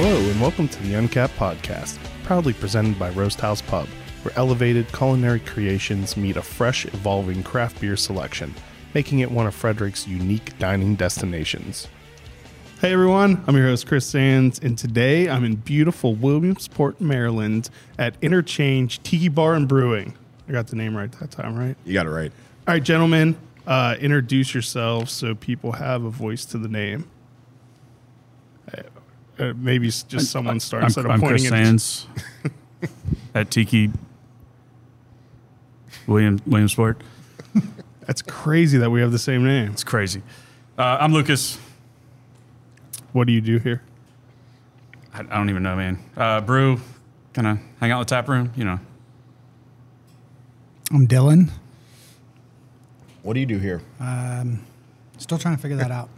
Hello, and welcome to the Uncapped Podcast, proudly presented by Roast House Pub, where elevated culinary creations meet a fresh, evolving craft beer selection, making it one of Frederick's unique dining destinations. Hey everyone, I'm your host Chris Sands, and today I'm in beautiful Williamsport, Maryland at Interchange Tiki Bar and Brewing. I got the name right that time, right? You got it right. All right, gentlemen, uh, introduce yourselves so people have a voice to the name. Uh, maybe s- just someone start I'm, instead of I'm pointing Chris at Sands at Tiki William Williamsport. That's crazy that we have the same name. It's crazy. Uh, I'm Lucas. What do you do here? I, I don't even know, man. Uh, brew, kind of hang out in the tap room. You know, I'm Dylan. What do you do here? Still trying to figure that out.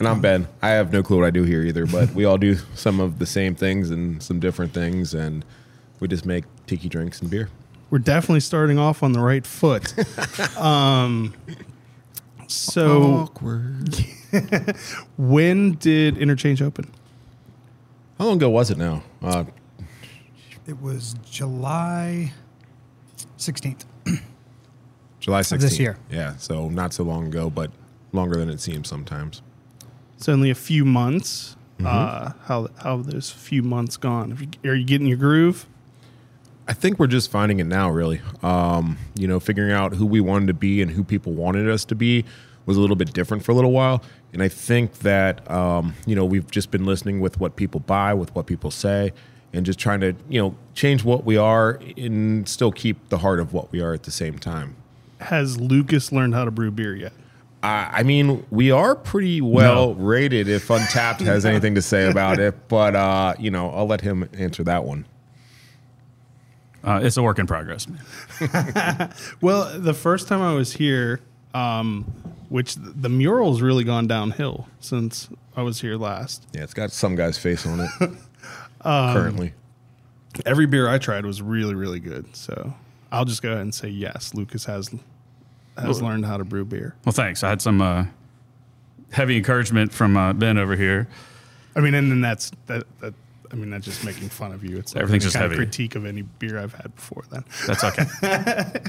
And I'm Ben. I have no clue what I do here either, but we all do some of the same things and some different things, and we just make tiki drinks and beer. We're definitely starting off on the right foot. um, so, Awkward. when did Interchange open? How long ago was it now? Uh, It was July 16th. July 16th. this year. Yeah, so not so long ago, but longer than it seems sometimes. It's only a few months. Uh, how how have those few months gone? Have you, are you getting your groove? I think we're just finding it now, really. Um, you know, figuring out who we wanted to be and who people wanted us to be was a little bit different for a little while. And I think that, um, you know, we've just been listening with what people buy, with what people say, and just trying to, you know, change what we are and still keep the heart of what we are at the same time. Has Lucas learned how to brew beer yet? Uh, I mean, we are pretty well rated if Untappd has anything to say about it, but, uh, you know, I'll let him answer that one. uh, it's a work in progress. Well, the first time I was here, um, which the mural's really gone downhill since I was here last. Yeah, it's got some guy's face on it currently. Every beer I tried was really, really good. So I'll just go ahead and say yes. Lucas has has learned how to brew beer. Well, thanks. I had some uh, heavy encouragement from uh, Ben over here. I mean, and then that's that. that I mean, that's just making fun of you. It's not Everything's any just kind of heavy. critique of any beer I've had before. Then That's okay.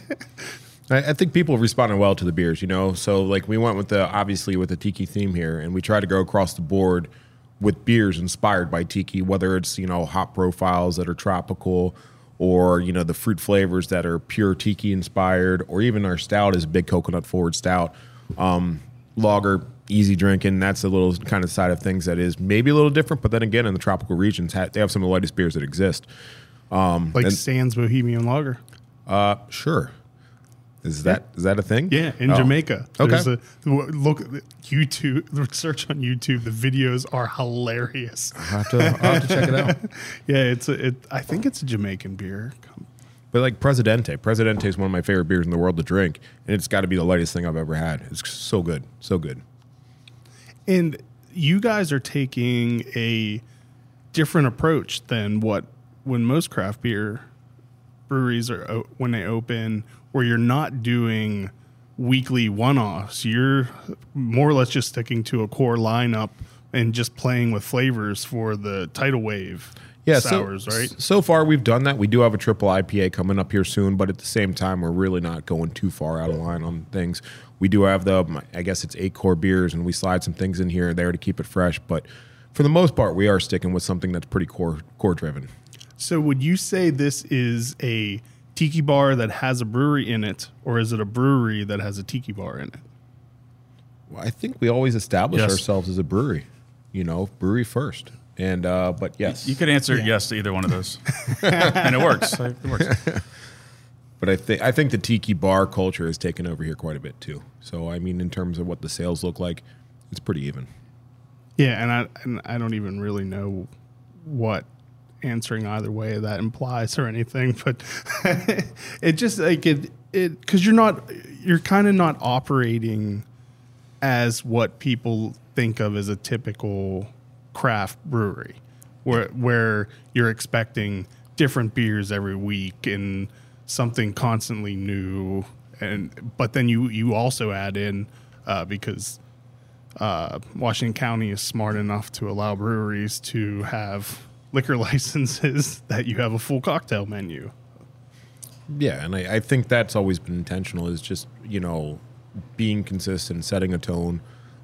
I, I think people responded well to the beers, you know. So like we went with the obviously with the tiki theme here, and we tried to go across the board with beers inspired by tiki, whether it's you know hop profiles that are tropical, or you know the fruit flavors that are pure tiki inspired, or even our stout is a big coconut forward stout, um, lager, easy drinking. That's a little kind of side of things that is maybe a little different, but then again in the tropical regions, they have some of the lightest beers that exist. like And- Sands Bahamian Lager. Uh, sure. Is that is that a thing? Yeah, in Oh. Jamaica. Okay. There's a, look, YouTube, the search on YouTube. The videos are hilarious. I'll have to, I'll have to check it out. Yeah, it's a, it. I think it's a Jamaican beer. But like Presidente, Presidente is one of my favorite beers in the world to drink, and it's got to be the lightest thing I've ever had. It's so good, so good. And you guys are taking a different approach than what when most craft beer breweries are when they open, where you're not doing weekly one-offs. You're more or less just sticking to a core lineup and just playing with flavors for the tidal wave Yeah, sours, so, right? So far, we've done that. We do have a triple IPA coming up here soon, but at the same time, we're really not going too far out of line on things. We do have the, um, I guess it's eight core beers, and we slide some things in here and there to keep it fresh. But for the most part, we are sticking with something that's pretty core core driven. So would you say this is a tiki bar that has a brewery in it, or is it a brewery that has a tiki bar in it? Well, I think we always establish Yes. ourselves as a brewery, you know, brewery first. And uh, but yes, You could answer yes to either one of those, and it works. It works. But I think I think the tiki bar culture has taken over here quite a bit too. So I mean, in terms of what the sales look like, it's pretty even. Yeah, and I and I don't even really know what answering either way that implies or anything, but it just like it it because you're not you're kind of not operating as what people think of as a typical craft brewery, where where you're expecting different beers every week and something constantly new, and but then you you also add in uh, because uh, Washington County is smart enough to allow breweries to have liquor licenses that you have a full cocktail menu. Yeah, and I, I think that's always been intentional. Is just you know being consistent, setting a tone,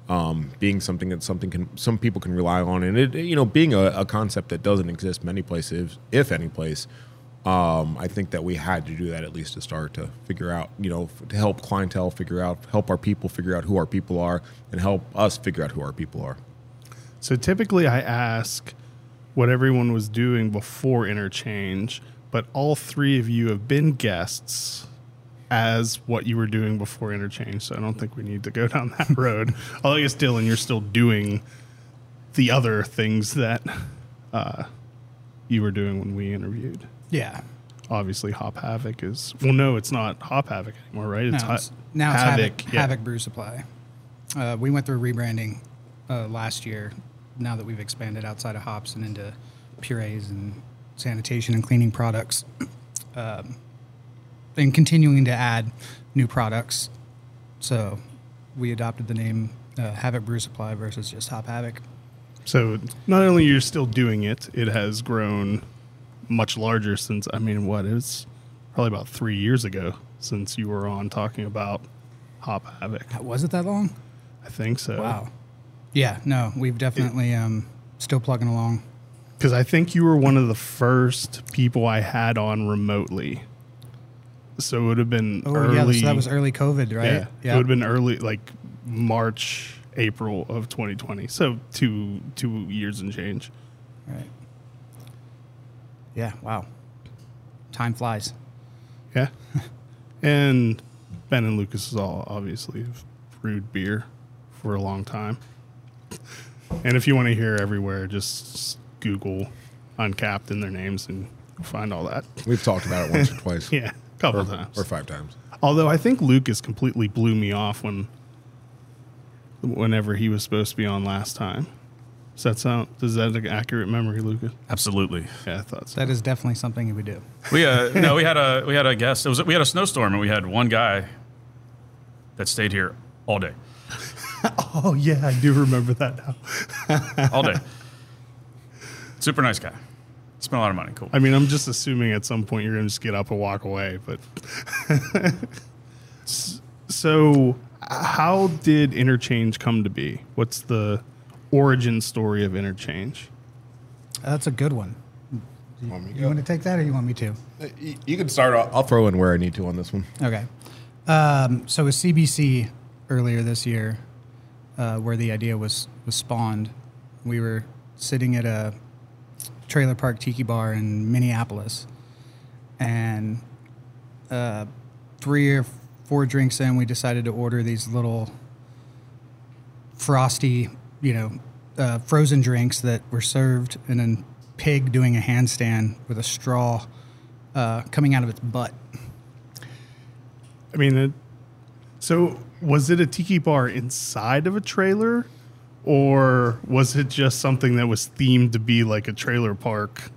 um, being something that something can some people can rely on, and it you know being a, a concept that doesn't exist many places, if any place. Um, I think that we had to do that at least to start to figure out, you know, f- to help clientele figure out, help our people figure out who our people are, and help us figure out who our people are. So typically, I ask what everyone was doing before interchange, but all three of you have been guests as what you were doing before interchange. So I don't think we need to go down that road. Although I guess Dylan, you're still doing the other things that uh, you were doing when we interviewed. Yeah. Obviously, Hop Havoc is well. No, it's not Hop Havoc anymore, right? Now Ha- it's, now it's Havoc, yeah. Havoc Brew Supply. Uh, we went through rebranding uh, last year. Now that we've expanded outside of hops and into purees and sanitation and cleaning products, um, and continuing to add new products. So we adopted the name uh, Havoc Brew Supply versus just Hop Havoc. So not only you're still doing it, it has grown much larger since I mean what it was probably about three years ago since you were on talking about Hop Havoc. Was it that long? I think so. Wow. Yeah. No, we've definitely um, still plugging along. Because I think you were one of the first people I had on remotely. So it would have been Oh early. yeah, so that was early COVID, right? Yeah, it would have been early, like March, April of 2020. So two two years and change. Right. Yeah. Wow. Time flies. Yeah. and Ben and Lucas is all obviously brewed beer for a long time. And if you want to hear everywhere, just Google Uncapped in their names and find all that. We've talked about it once or twice, Yeah, a couple or, times. or five times. Although I think Lucas completely blew me off when whenever he was supposed to be on last time. Does that sound Does that an accurate memory, Lucas? Absolutely. Yeah, I thought so. That is definitely something we do. We uh, no, we had a we had a guest. It was we had a snowstorm and we had one guy that stayed here all day, Oh yeah, I do remember that now. all day. Super nice guy. Spent a lot of money. Cool. I mean, I'm just assuming at some point you're going to just get up and walk away. But so, how did interchange come to be? What's the origin story of interchange? That's a good one. You want to take that, or you want me to? You, you can start. I'll, I'll throw in where I need to on this one. Okay. Um, so with CBC earlier this year, uh, where the idea was was spawned, we were sitting at a trailer park tiki bar in Minneapolis, and uh, three or four drinks in, we decided to order these little frosty, you know, uh, frozen drinks that were served, and then pig doing a handstand with a straw uh, coming out of its butt. I mean, so was it a tiki bar inside of a trailer, or was it just something that was themed to be like a trailer park?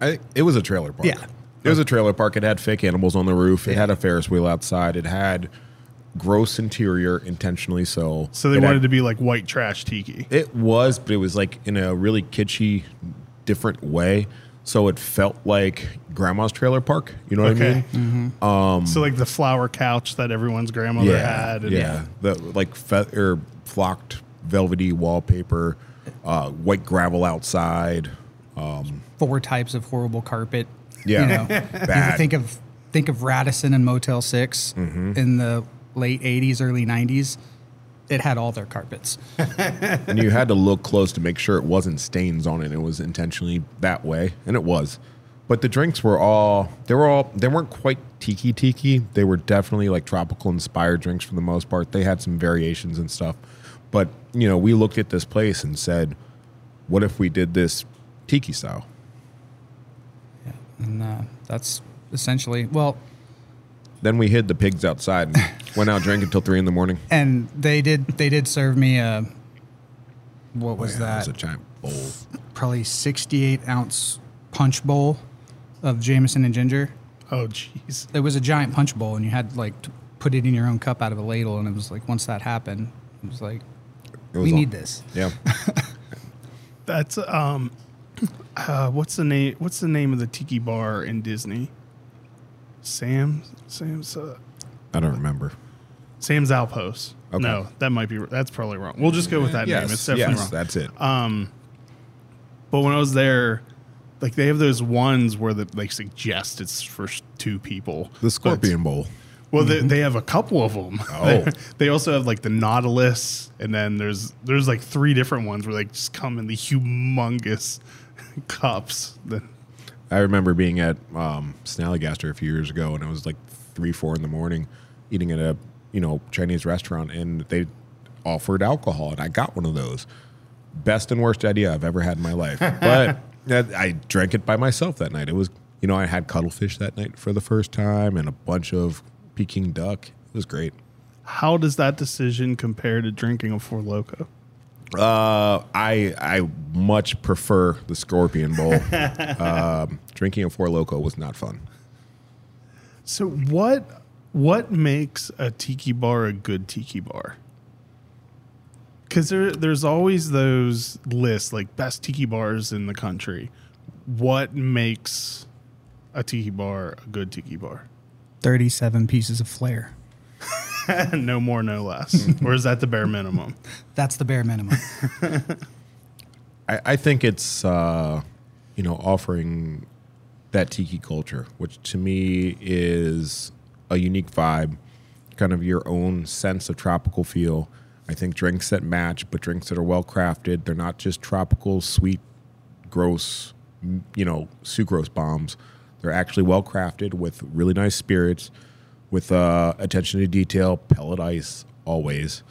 I, it was a trailer park. Yeah. It was a trailer park. It had fake animals on the roof. It had a Ferris wheel outside. It had gross interior, intentionally so. So they It had- wanted to be like white trash tiki. It was, but it was like in a really kitschy, different way. So it felt like grandma's trailer park. You know what Okay. I mean? Mm-hmm. Um, so like the flower couch that everyone's grandmother had. And yeah. The like fe- or flocked velvety wallpaper, uh, white gravel outside. Um, four types of horrible carpet. Yeah. you know, Bad. You think of think of Radisson and Motel 6 mm-hmm. in the late '80s, early '90s. It had all their carpets. and you had to look close to make sure it wasn't stains on it. It was intentionally that way, and it was. But the drinks were all they were all they weren't quite tiki tiki. They were definitely like tropical inspired drinks for the most part. They had some variations and stuff. But, you know, we looked at this place and said, what if we did this tiki style? Yeah, and uh, that's essentially well. Then we hid the pigs outside and went out drinking until three in the morning. And they did they did serve me a what was Oh, Yeah, it that? was a giant bowl. Probably 68 ounce punch bowl of Jameson and ginger. Oh, jeez. It was a giant punch bowl, and you had like to put it in your own cup out of a ladle. And it was like once that happened, It was like, It was we all- need this. Yeah. That's um, uh, what's the name? What's the name of the tiki bar in Disney? Sam, Sam's, uh, I don't remember. Sam's Outpost. Okay. No, that might be. That's probably wrong. We'll just go with that name. It's Yes, definitely yes, wrong. that's it. Um, but when I was there, like they have those ones where the, they suggest it's for two people. the Scorpion Bowl. Well, they, they have a couple of them. Oh. they also have like the Nautilus, and then there's there's like three different ones where they just come in the humongous cups. That I remember being at um, Snallygaster a few years ago, and it was like three, four in the morning, eating at a you know Chinese restaurant, and they offered alcohol, and I got one of those. Best and worst idea I've ever had in my life, but I I drank it by myself that night. It was you know I had cuttlefish that night for the first time, and a bunch of Peking duck. It was great. how does that decision compare to drinking a Four Loco? Uh, I I much prefer the Scorpion Bowl. um, drinking a Four Loco was not fun. So what what makes a tiki bar a good tiki bar? Because there there's always those lists like best tiki bars in the country. What makes a tiki bar a good tiki bar? 37 pieces of flair. no more, no less. or is that the bare minimum? That's the bare minimum. I, I think it's uh, you know offering that tiki culture, which to me is a unique vibe, kind of your own sense of tropical feel. I think drinks that match, but drinks that are well crafted. They're not just tropical, sweet, gross, you know, sucrose bombs. They're actually well crafted with really nice spirits, with uh, attention to detail, pellet ice always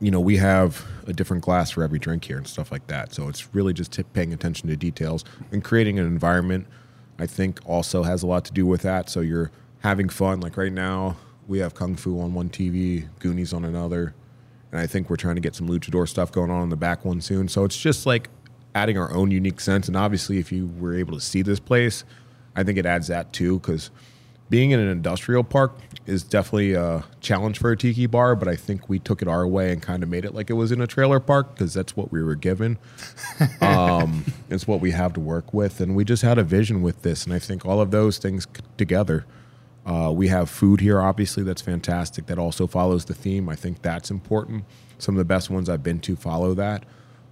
you know, we have a different glass for every drink here and stuff like that. So it's really just paying attention to details and creating an environment. I think also has a lot to do with that. So you're having fun. Like right now, we have Kung Fu on one TV, Goonies on another, and I think we're trying to get some luchador stuff going on in the back one soon. So it's just like adding our own unique sense. And obviously, if you were able to see this place, I think it adds that too because being in an industrial park is definitely a challenge for a tiki bar, but I think we took it our way and kind of made it like it was in a trailer park because that's what we were given. um, it's what we have to work with, and we just had a vision with this, and I think all of those things together. Uh, we have food here, obviously, that's fantastic. That also follows the theme. I think that's important. Some of the best ones I've been to follow that.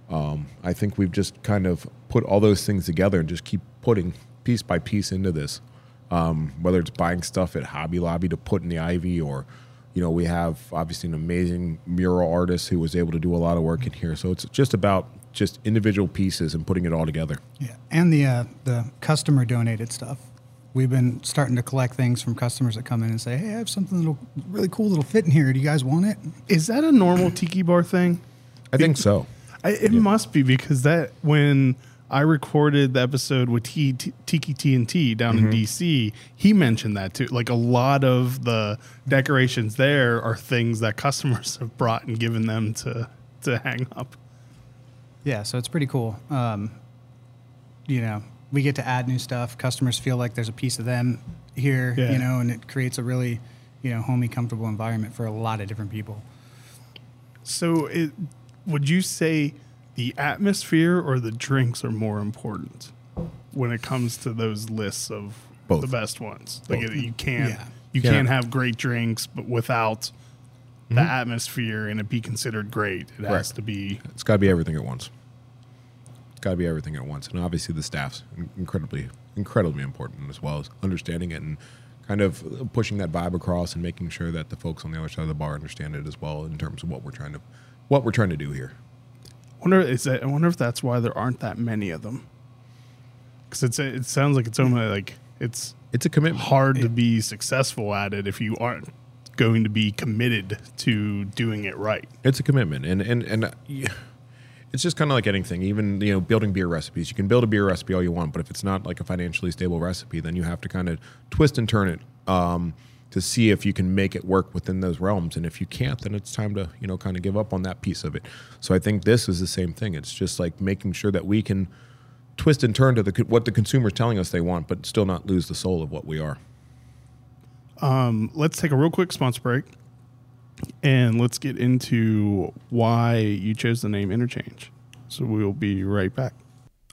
Um, I think we've just kind of put all those things together and just keep putting piece by piece into this um, whether it's buying stuff at Hobby Lobby to put in the Ivy or, you know, we have obviously an amazing mural artist who was able to do a lot of work in here. So it's just about just individual pieces and putting it all together. Yeah, and the uh, the customer donated stuff. We've been starting to collect things from customers that come in and say, "Hey, I have something that'll really cool that'll fit in here. Do you guys want it?" Is that a normal tiki bar thing? I think so. I, it must be because that when I recorded the episode with T, T, Tiki TNT down in DC, he mentioned that too. Like a lot of the decorations there are things that customers have brought and given them to to hang up. Yeah, so it's pretty cool. Um, you know, we get to add new stuff. Customers feel like there's a piece of them here. Yeah. You know, and it creates a really, you know, homey, comfortable environment for a lot of different people. So, it, would you say the atmosphere or the drinks are more important when it comes to those lists of Both. the best ones? Like you can't Yeah. you Yeah. can't have great drinks, but without the hmm? atmosphere and it be considered great, it has to be. It's got to be everything at once. It's got to be everything at once. And obviously the staff's incredibly, incredibly important as well as understanding it and kind of pushing that vibe across and making sure that the folks on the other side of the bar understand it as well in terms of what we're trying to, what we're trying to do here. Wonder is that, I wonder if that's why there aren't that many of them. Because it's it sounds like it's only like it's It's a commitment. hard to be successful at it if you aren't going to be committed to doing it right. It's a commitment, and and and uh, yeah, it's just kind of like anything. Even you know, building beer recipes. You can build a beer recipe all you want, but if it's not like a financially stable recipe, then you have to kind of twist and turn it um, to see if you can make it work within those realms. And if you can't, then it's time to you know kind of give up on that piece of it. So I think this is the same thing. It's just like making sure that we can twist and turn to the what the consumer's telling us they want, but still not lose the soul of what we are. Um, let's take a real quick sponsor break. and let's get into why you chose the name Interchange. So we'll be right back.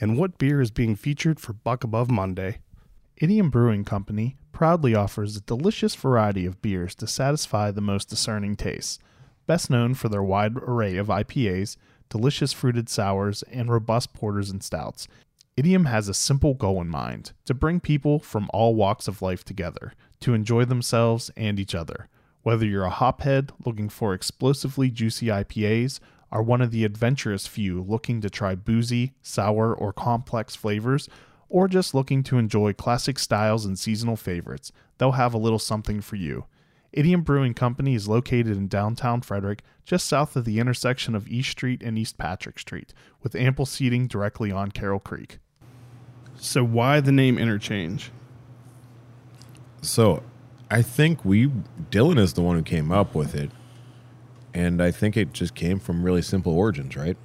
and what beer is being featured for Buck Above Monday. Idiom Brewing Company proudly offers a delicious variety of beers to satisfy the most discerning tastes. Best known for their wide array of IPAs, delicious fruited sours, and robust porters and stouts, Idiom has a simple goal in mind to bring people from all walks of life together to enjoy themselves and each other. Whether you're a hophead looking for explosively juicy IPAs are one of the adventurous few looking to try boozy, sour, or complex flavors, or just looking to enjoy classic styles and seasonal favorites, they'll have a little something for you. Idiom Brewing Company is located in downtown Frederick, just south of the intersection of East Street and East Patrick Street, with ample seating directly on Carroll Creek. So, why the name Interchange? So, I think we Dylan is the one who came up with it, and I think it just came from really simple origins, right?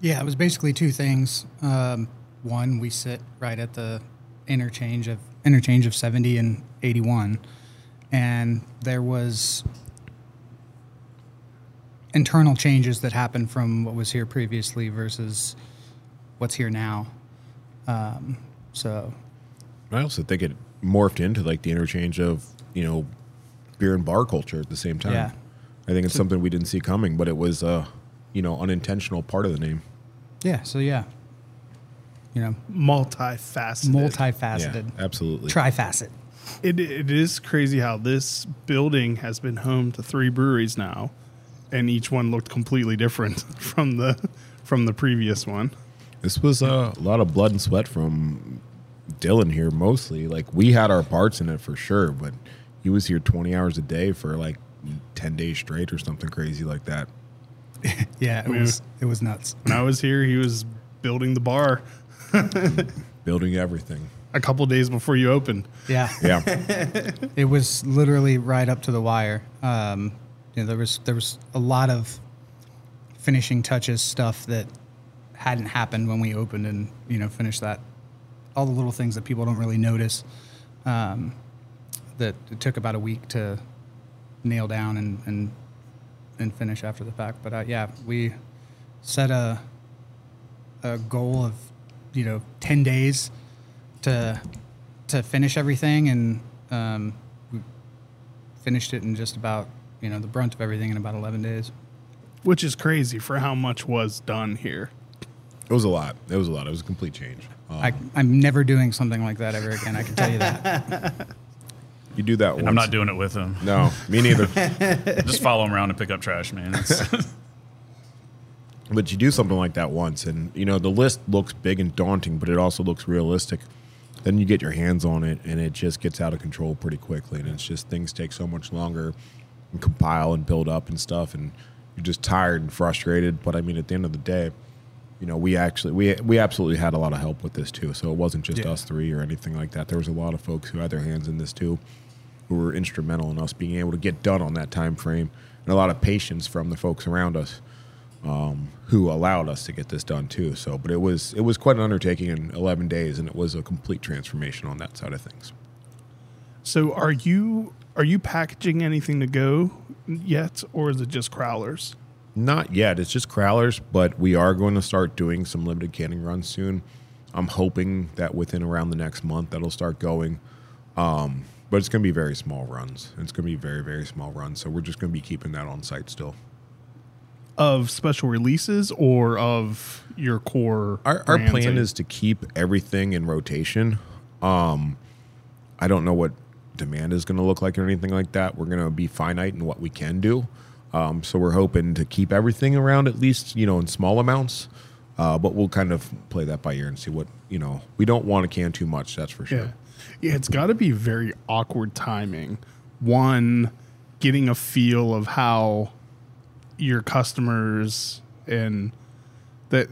Yeah, it was basically two things. Um, one, we sit right at the interchange of interchange of 70 and 81, and there was internal changes that happened from what was here previously versus what's here now. Um, so I also think it morphed into like the interchange of you know beer and bar culture at the same time. Yeah. I think it's something we didn't see coming, but it was a you know unintentional part of the name. yeah, so yeah, you know, Multifaceted. multifaceted, Yeah, absolutely. trifacet. It, it is crazy how this building has been home to three breweries now, and each one looked completely different from the from the previous one. This was uh, a lot of blood and sweat from Dylan here, mostly. Like we had our parts in it for sure, but he was here twenty hours a day for like ten days straight or something crazy like that. Yeah, it was it was nuts. When I was here, he was building the bar Building everything. a couple days before you opened. Yeah, Yeah. it was literally right up to the wire. Um, you know, there was there was a lot of finishing touches stuff that hadn't happened when we opened and you know finished that. All the little things that people don't really notice. Um, that it took about a week to nail down and and and finish after the fact. But uh, yeah, we set a a goal of you know ten days to to finish everything, and um, we finished it in just about you know the brunt of everything in about eleven days. which is crazy for how much was done here. It was a lot. It was a lot. It was a complete change. Um, I, I'm never doing something like that ever again. I can tell you that. you do that once. I'm not doing it with him. No, me neither. Just follow him around and pick up trash, man. But you do something like that once, and you know the list looks big and daunting, but it also looks realistic. Then you get your hands on it, and it just gets out of control pretty quickly. And it's just things take so much longer and compile and build up and stuff, and you're just tired and frustrated. But I mean, at the end of the day, you know, we actually we we absolutely had a lot of help with this too. So it wasn't just Yeah. us three or anything like that. There was a lot of folks who had their hands in this too, who were instrumental in us being able to get done on that time frame, and a lot of patience from the folks around us um, who allowed us to get this done too. So, but it was it was quite an undertaking in 11 days, and it was a complete transformation on that side of things. So are you are you packaging anything to go yet, or is it just crowlers? Not yet. It's just crowlers, but we are going to start doing some limited canning runs soon. I'm hoping that within around the next month that'll start going. Um, but it's going to be very small runs. It's going to be very very small runs. So we're just going to be keeping that on site still. Of special releases or of your core? Our, our plan is to keep everything in rotation. Um, I don't know what demand is going to look like or anything like that. We're going to be finite in what we can do. Um, so we're hoping to keep everything around at least, you know, in small amounts. Uh, but we'll kind of play that by ear and see what, you know, we don't want to can too much. That's for sure. Yeah, yeah. It's got to be very awkward timing. One, getting a feel of how your customers and that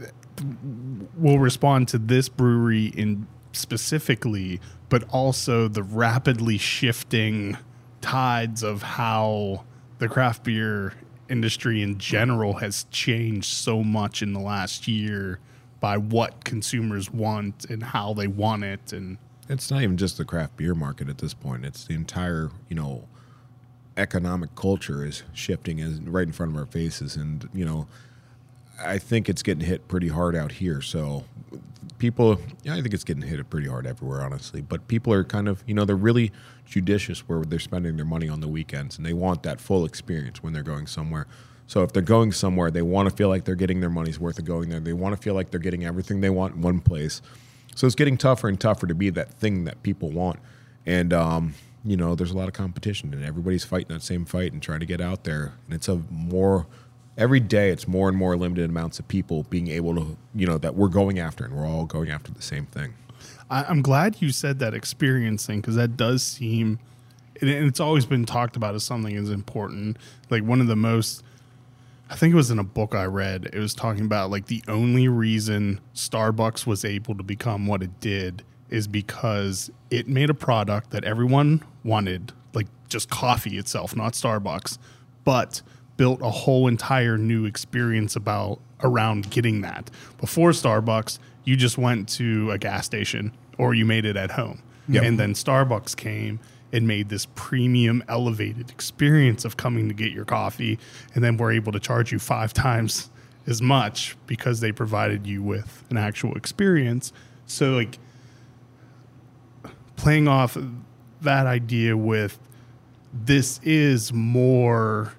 will respond to this brewery in specifically, but also the rapidly shifting tides of how the craft beer industry in general has changed so much in the last year by what consumers want and how they want it and It's not even just the craft beer market at this point. It's the entire, you know, economic culture is shifting is right in front of our faces and, you know, I think it's getting hit pretty hard out here. So people, yeah, I think it's getting hit pretty hard everywhere, honestly. But people are kind of, you know, they're really judicious where they're spending their money on the weekends and they want that full experience when they're going somewhere. So if they're going somewhere, they want to feel like they're getting their money's worth of going there. They want to feel like they're getting everything they want in one place. So it's getting tougher and tougher to be that thing that people want. And, um, you know, there's a lot of competition and everybody's fighting that same fight and trying to get out there. And it's a more, every day, it's more and more limited amounts of people being able to, you know, that we're going after and we're all going after the same thing. I, I'm glad you said that experience thing because that does seem, and it's always been talked about as something as important. Like one of the most, I think it was in a book I read. It was talking about like the only reason Starbucks was able to become what it did is because it made a product that everyone wanted, like just coffee itself, not Starbucks, but built a whole entire new experience about around getting that. Before Starbucks, you just went to a gas station or you made it at home. And then Starbucks came and made this premium elevated experience of coming to get your coffee and then we're able to charge you 5 times as much because they provided you with an actual experience. So like playing off that idea with this is more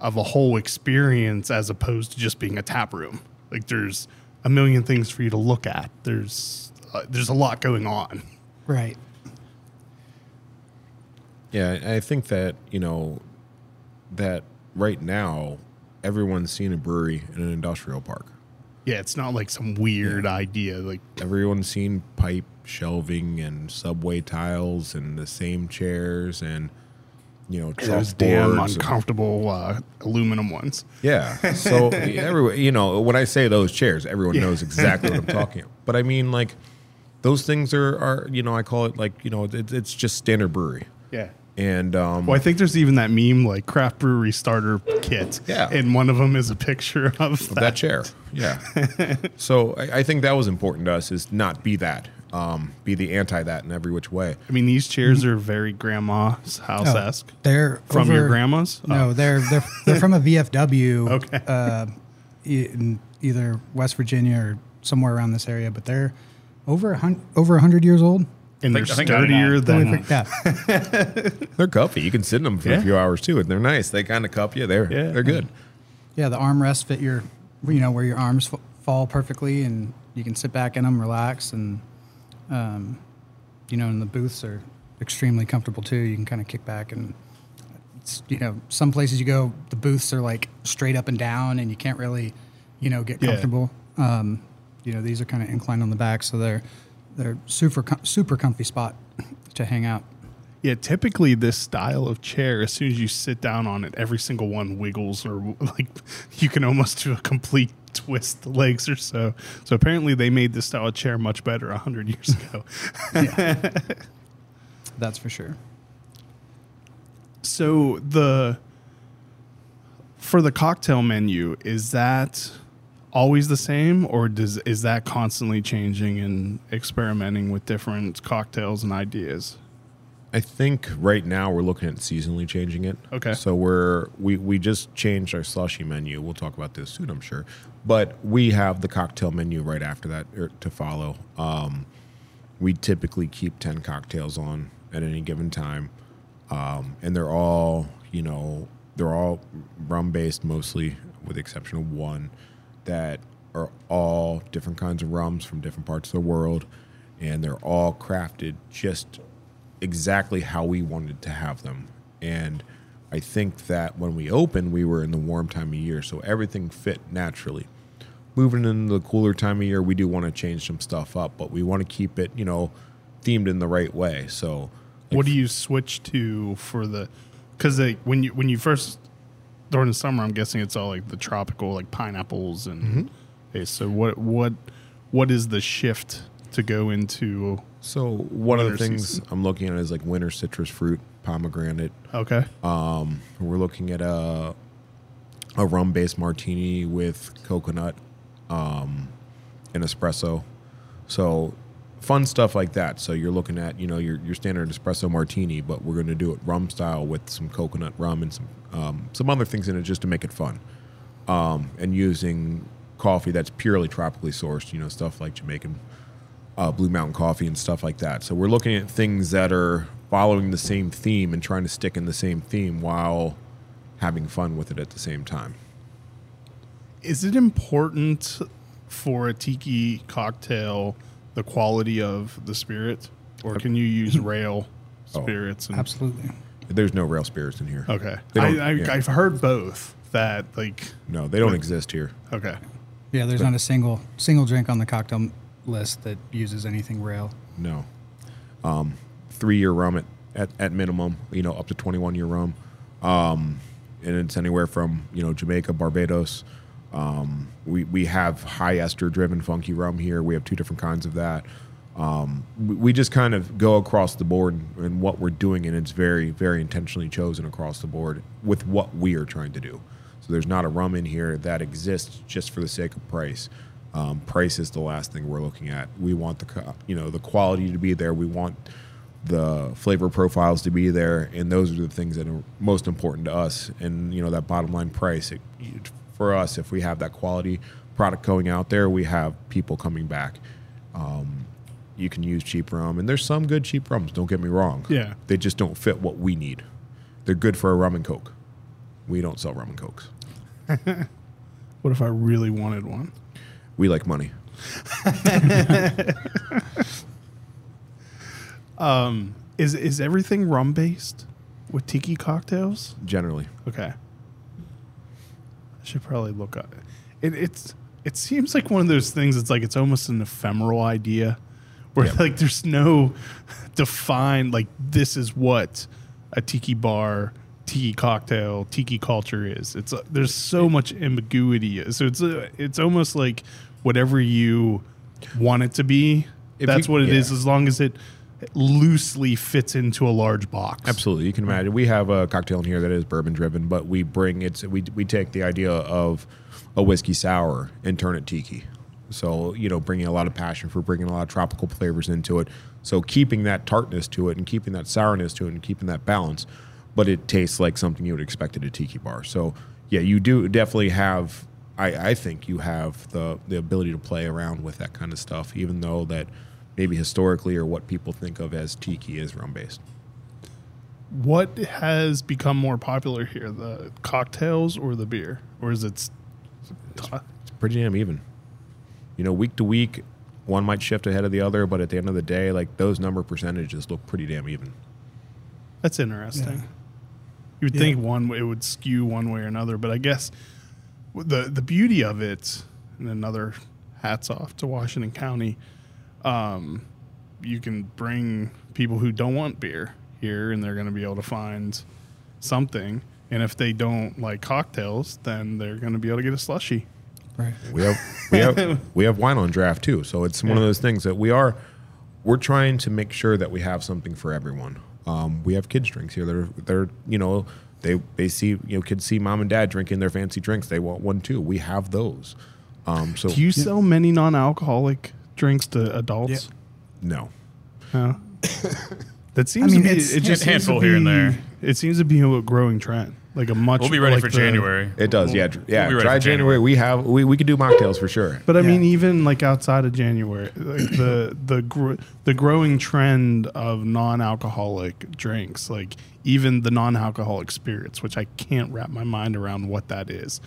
of a whole experience as opposed to just being a tap room. Like there's a million things for you to look at. There's uh, there's a lot going on. Right. Yeah, I think that, you know, that right now, everyone's seen a brewery in an industrial park. Yeah, it's not like some weird idea. Like Everyone's seen pipe shelving and subway tiles and the same chairs and, you know, those damn chalkboards and- uncomfortable uh, aluminum ones. Yeah. So everyone, you know, when I say those chairs, everyone knows exactly what I'm talking about. But I mean, like, those things are, are you know, I call it like, you know, it, it's just standard brewery. Yeah. And um, Well, I think there's even that meme like craft brewery starter kit. Yeah. And one of them is a picture of that. that chair. Yeah. so I, I think that was important to us is not be that, um, be the anti that in every which way. I mean, these chairs are very grandma's house esque. They're From over- your grandma's? No, Oh. they're they're they're from a VFW. Okay. Uh, in either West Virginia or somewhere around this area, but they're over a hun- over hundred years old. And think- they're I think I sturdier know. than. Yeah, They're comfy. You can sit in them for Yeah. a few hours too, and they're nice. They kind of cup you. They're Yeah. they're good. yeah. The armrests fit your, you know, where your arms f- fall perfectly, and you can sit back in them, relax, and, um, you know, and the booths are extremely comfortable too. You can kind of kick back and. It's, you know, some places you go, the booths are like straight up and down, and you can't really, you know, get Yeah. comfortable. Um, you know, these are kind of inclined on the back, so they're they're super com- super comfy spot to hang out. Yeah, typically this style of chair, as soon as you sit down on it, every single one wiggles, or like you can almost do a complete twist the legs or so. So apparently they made this style of chair much better a hundred years ago. That's for sure. So the for the cocktail menu is that always the same, or does is that constantly changing and experimenting with different cocktails and ideas? I think right now we're looking at seasonally changing it. Okay. So we're we we just changed our slushy menu. We'll talk about this soon, I'm sure. But we have the cocktail menu right after that er, to follow. Um, we typically keep ten cocktails on at any given time, um, and they're all you know they're all rum based mostly, with the exception of one that are all different kinds of rums from different parts of the world, and they're all crafted just exactly how we wanted to have them. And I think that when we opened, we were in the warm time of year, so everything fit naturally. Moving into the cooler time of year, we do want to change some stuff up, but we want to keep it, you know, themed in the right way. So, like, What do you switch to for the? Because when you when you first during the summer, I'm guessing it's all like the tropical, like pineapples and. Mm-hmm. Okay, so what what what is the shift to go into? So one of the things season. I'm looking at is like winter citrus fruit, pomegranate. Okay, Um, we're looking at a a rum based martini with coconut, um, and espresso. So fun stuff like that. So you're looking at you know your your standard espresso martini, but we're going to do it rum style with some coconut rum and some um, some other things in it just to make it fun. Um, and using coffee that's purely tropically sourced, you know, stuff like Jamaican uh, Blue Mountain Coffee and stuff like that. So we're looking at things that are following the same theme and trying to stick in the same theme while having fun with it at the same time. is it important for a tiki cocktail the quality of the spirit, or can you use rail Oh. spirits? And, Absolutely. There's no rail spirits in here. Okay, They I, don't- I, yeah. I've heard both. That like No, they don't exist here. okay, Yeah, there's not a single single drink on the cocktail list that uses anything rail. No. Um, three year rum at, at, at minimum, you know, up to 21 year rum. Um, and it's anywhere from, you know, Jamaica, Barbados. Um, we, we have high ester driven funky rum here. We have two different kinds of that. Um, we, we just kind of go across the board and what we're doing, and it's very, very intentionally chosen across the board with what we are trying to do. So there's not a rum in here that exists just for the sake of price. Um, price is the last thing we're looking at. We want the you know the quality to be there. We want the flavor profiles to be there, and those are the things that are most important to us. And you know that bottom line price it, for us, if we have that quality product going out there, we have people coming back. Um, you can use cheap rum, and there's some good cheap rums. Don't get me wrong. Yeah. they just don't fit what we need. They're good for a rum and coke. We don't sell rum and cokes. what if I really wanted one? We like money. Is is everything rum based with tiki cocktails? Generally, Okay. I should probably look up. It, it's it seems like one of those things. It's like it's almost an ephemeral idea, where Yep. like there's no defined like this is what a tiki bar, tiki cocktail, tiki culture is. It's uh, there's so much ambiguity. So it's uh, it's almost like whatever you want it to be. If that's you- what it is, yeah. as long as it loosely fits into a large box. Absolutely, you can imagine. We have a cocktail in here that is bourbon driven, but we bring it's we we take the idea of a whiskey sour and turn it tiki. So you know, bringing a lot of passion for bringing a lot of tropical flavors into it. So keeping that tartness to it and keeping that sourness to it and keeping that balance, but it tastes like something you would expect at a tiki bar. So yeah, you do definitely have. I, I think you have the the ability to play around with that kind of stuff, even though that maybe historically or what people think of as tiki is rum based. What has become more popular here, the cocktails or the beer, or is it? s- It's pretty damn even. You know, week to week, one might shift ahead of the other, but at the end of the day, like those number percentages look pretty damn even. That's interesting. Yeah. You would Yeah. think one it would skew one way or another, but I guess the the beauty of it, and another hats off to Washington County. Um, you can bring people who don't want beer here, and they're going to be able to find something. And if they don't like cocktails, then they're going to be able to get a slushy. Right. We have we have we have wine on draft too, so it's one of those things that we are we're trying to make sure that we have something for everyone. Um, we have kids drinks here They're they're you know they they see you know kids see mom and dad drinking their fancy drinks they want one too. We have those. Um, so Do you sell many non-alcoholic drinks to adults? no. No. that seems mean, to be it's- it just A handful seems to here and be- there. It seems to be a growing trend. Like a much We'll be ready like for the- January. It does, yeah, dr- yeah. We'll be ready Dry for January, January. we have we, we could do mocktails for sure. But I Yeah. mean, even like outside of January, like the the gr- the growing trend of non-alcoholic drinks, like even the non-alcoholic spirits, which I can't wrap my mind around what that is.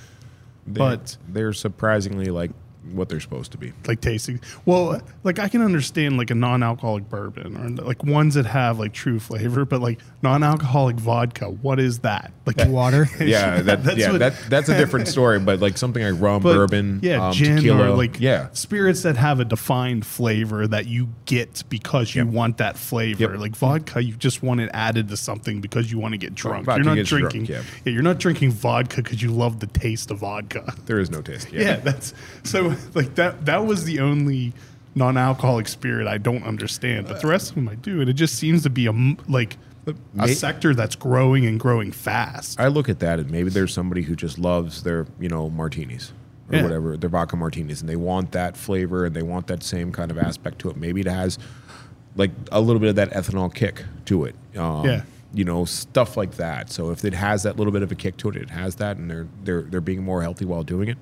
They- But they're surprisingly like what they're supposed to be. like tasting. Well, like I can understand like a non-alcoholic bourbon or like ones that have like true flavor, but like non-alcoholic vodka, what is that? Like Water. Yeah, that, That's yeah, what- that that's a different story. But like something like rum, but, bourbon, yeah, um, gin tequila, or like yeah, spirits that have a defined flavor that you get because you Yep. want that flavor. Yep. Like vodka, you just want it added to something because you want to get drunk. vodka you're not gets you drunk, drinking. yeah. yeah, you're not drinking vodka because you love the taste of vodka. there is no taste. Yeah, Yeah, that's so like that. That was the only non-alcoholic spirit I don't understand, but the rest of them I do, and it just seems to be a like a may- sector that's growing and growing fast. I look at that and maybe there's somebody who just loves their you know martinis or Yeah. whatever their vodka martinis, and they want that flavor and they want that same kind of aspect to it. Maybe it has like a little bit of that ethanol kick to it. Um, Yeah. You know stuff like that. So if it has that little bit of a kick to it, it has that, and they're they're they're being more healthy while doing it.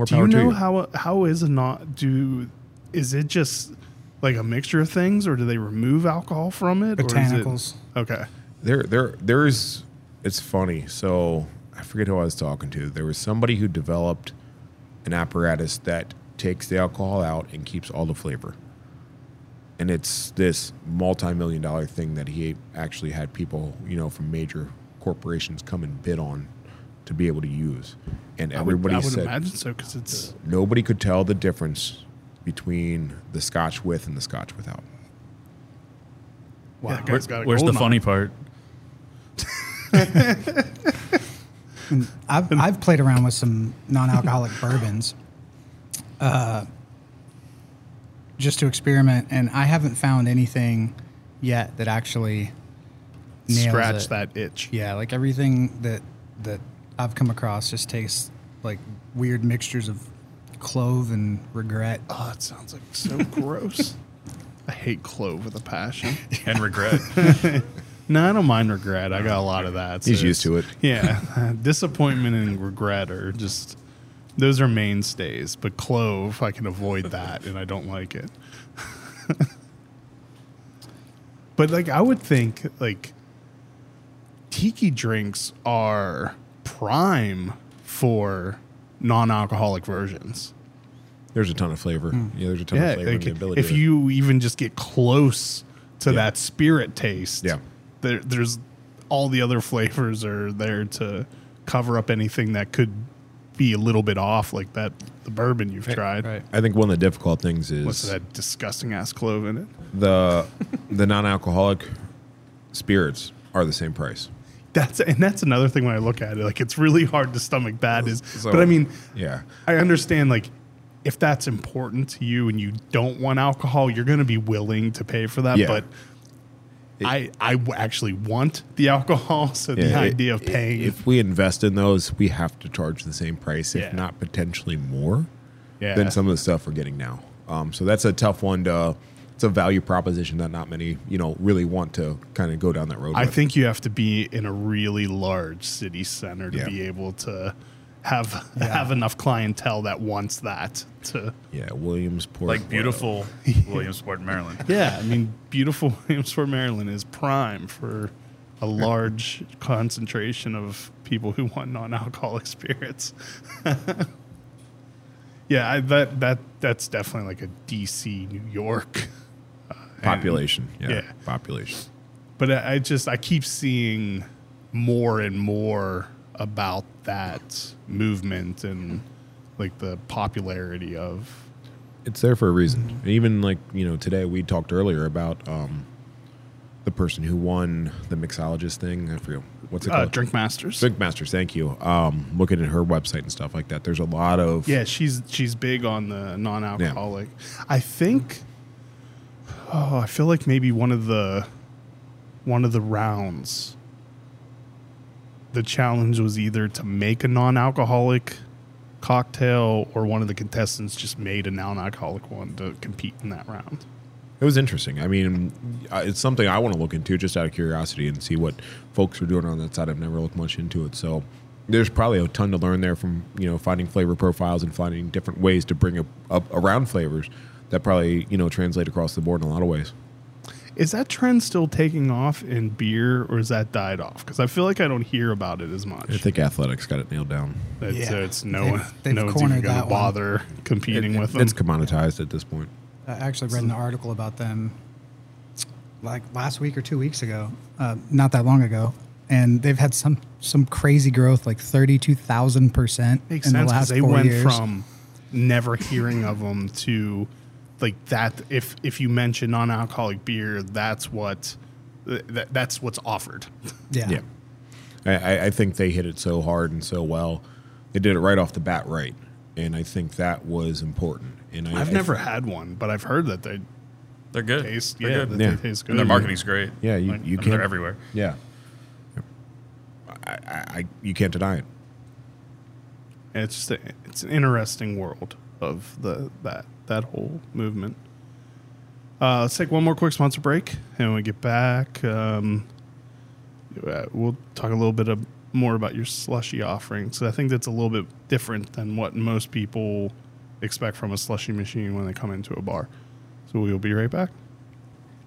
More do power you to know you. how how is a not do? Is it just like a mixture of things, or do they remove alcohol from it? or is it- okay. there there there's it's funny so i forget who i was talking to there was somebody who developed an apparatus that takes the alcohol out and keeps all the flavor and it's this multi-million dollar thing that he actually had people you know from major corporations come and bid on to be able to use and I would, everybody I would said imagine so because it's nobody could tell the difference between the scotch with and the scotch without wow, that Where- guy's got a where's the gold funny part? I've, I've played around with some non-alcoholic bourbons, uh, just to experiment, and I haven't found anything yet that actually nails Scratch it. that itch. Yeah, like everything that that I've come across just tastes like weird mixtures of clove and regret. Oh, it sounds like so gross. I hate clove with a passion. And regret. No, I don't mind regret. I got a lot of that. He's used to it. Yeah, disappointment and regret are just those are mainstays. But clove, I can avoid that, and I don't like it. but like, I would think like tiki drinks are prime for non-alcoholic versions. there's a ton of flavor hmm. yeah there's a ton Yeah, of flavor like, and the ability if to- you even just get close to Yeah. that spirit taste, Yeah. there, there's all the other flavors are there to cover up anything that could be a little bit off, like that the bourbon you've tried. Right. I think one of the difficult things is What's that disgusting ass clove in it? the the non-alcoholic spirits are the same price. That's and that's another thing when I look at it. Like it's really hard to stomach that is, So- but I mean, Yeah, I understand like if that's important to you and you don't want alcohol, you're going to be willing to pay for that. Yeah. But I actually want the alcohol, so the Yeah, idea of paying, If we invest in those, we have to charge the same price, if Yeah. not potentially more, than some of the stuff we're getting now. Um, so that's a tough one to. It's a value proposition that not many, you know, really want to kind of go down that road. I with. think you have to be in a really large city center to Yeah. be able to have have enough clientele that wants that to. yeah, Williamsport, like beautiful Williamsport, Maryland. Yeah, I mean, beautiful Williamsport, Maryland is prime for a large concentration of people who want non-alcoholic spirits. yeah, I, that that that's definitely like a DC, New York. Population. Yeah, Yeah. population. But I, just I keep seeing more and more about that movement and like the popularity of It's there for a reason. And even like you know, today we talked earlier about um, the person who won the mixologist thing. I forget what's it uh, called. Drink Masters. Drink Masters, thank you. Um, looking at her website and stuff like that, there's a lot of Yeah, she's she's big on the non-alcoholic. I think. Oh, I feel like maybe one of the one of the rounds. The challenge was either to make a non-alcoholic cocktail, or one of the contestants just made a non-alcoholic one to compete in that round. It was interesting. I mean, uh, it's something I want to look into just out of curiosity and see what folks are doing on that side. I've never looked much into it, so there's probably a ton to learn there from you know finding flavor profiles and finding different ways to bring up, up around flavors that probably you know translate across the board in a lot of ways. Is that trend still taking off in beer, or is that died off? Because I feel like I don't hear about it as much. I think Athletic's got it nailed down. It's, Yeah. it's no They've- one, they've no one's even going to that one. bother competing with them. It's commoditized at this point. I actually read an article about them like last week or two weeks ago, uh, not that long ago, and they've had some some crazy growth, like thirty two thousand percent in Makes the sense because last they four went years. from never hearing of them to like that. If if you mention non-alcoholic beer, that's what that, that's what's offered. yeah, Yeah. I, I- I think they hit it so hard and so well. They did it right off the bat right. And I think that was important. And I, I've I never th- had one, but I've heard that they They're good. taste They're yeah, good. that Yeah. they taste good. and their marketing's great. Yeah, you- Like, you can't- They're everywhere. Yeah. I, I, I, you can't deny it. It's just a, it's an interesting world of the that that whole movement. Uh, let's take one more quick sponsor break, and when we get back, um, uh, we'll talk a little bit of, more about your slushy offerings. I think that's a little bit different than what most people expect from a slushy machine when they come into a bar. So we will be right back.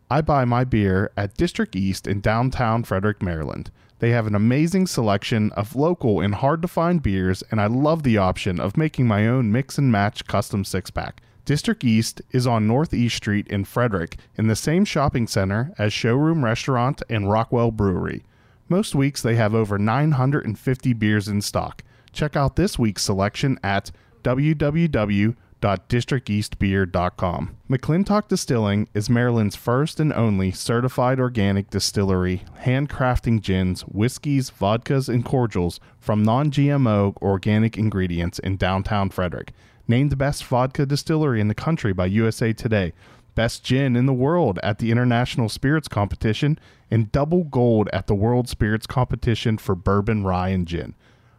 I buy my beer at District East in downtown Frederick, Maryland. They have an amazing selection of local and hard to find beers, and I love the option of making my own mix and match custom six pack. District East is on Northeast Street in Frederick in the same shopping center as Showroom Restaurant and Rockwell Brewery. Most weeks they have over 950 beers in stock. Check out this week's selection at www.districteastbeer.com. McClintock Distilling is Maryland's first and only certified organic distillery, handcrafting gins, whiskeys, vodkas, and cordials from non GMO organic ingredients in downtown Frederick. Named the best vodka distillery in the country by USA Today, best gin in the world at the International Spirits Competition, and double gold at the World Spirits Competition for bourbon, rye, and gin.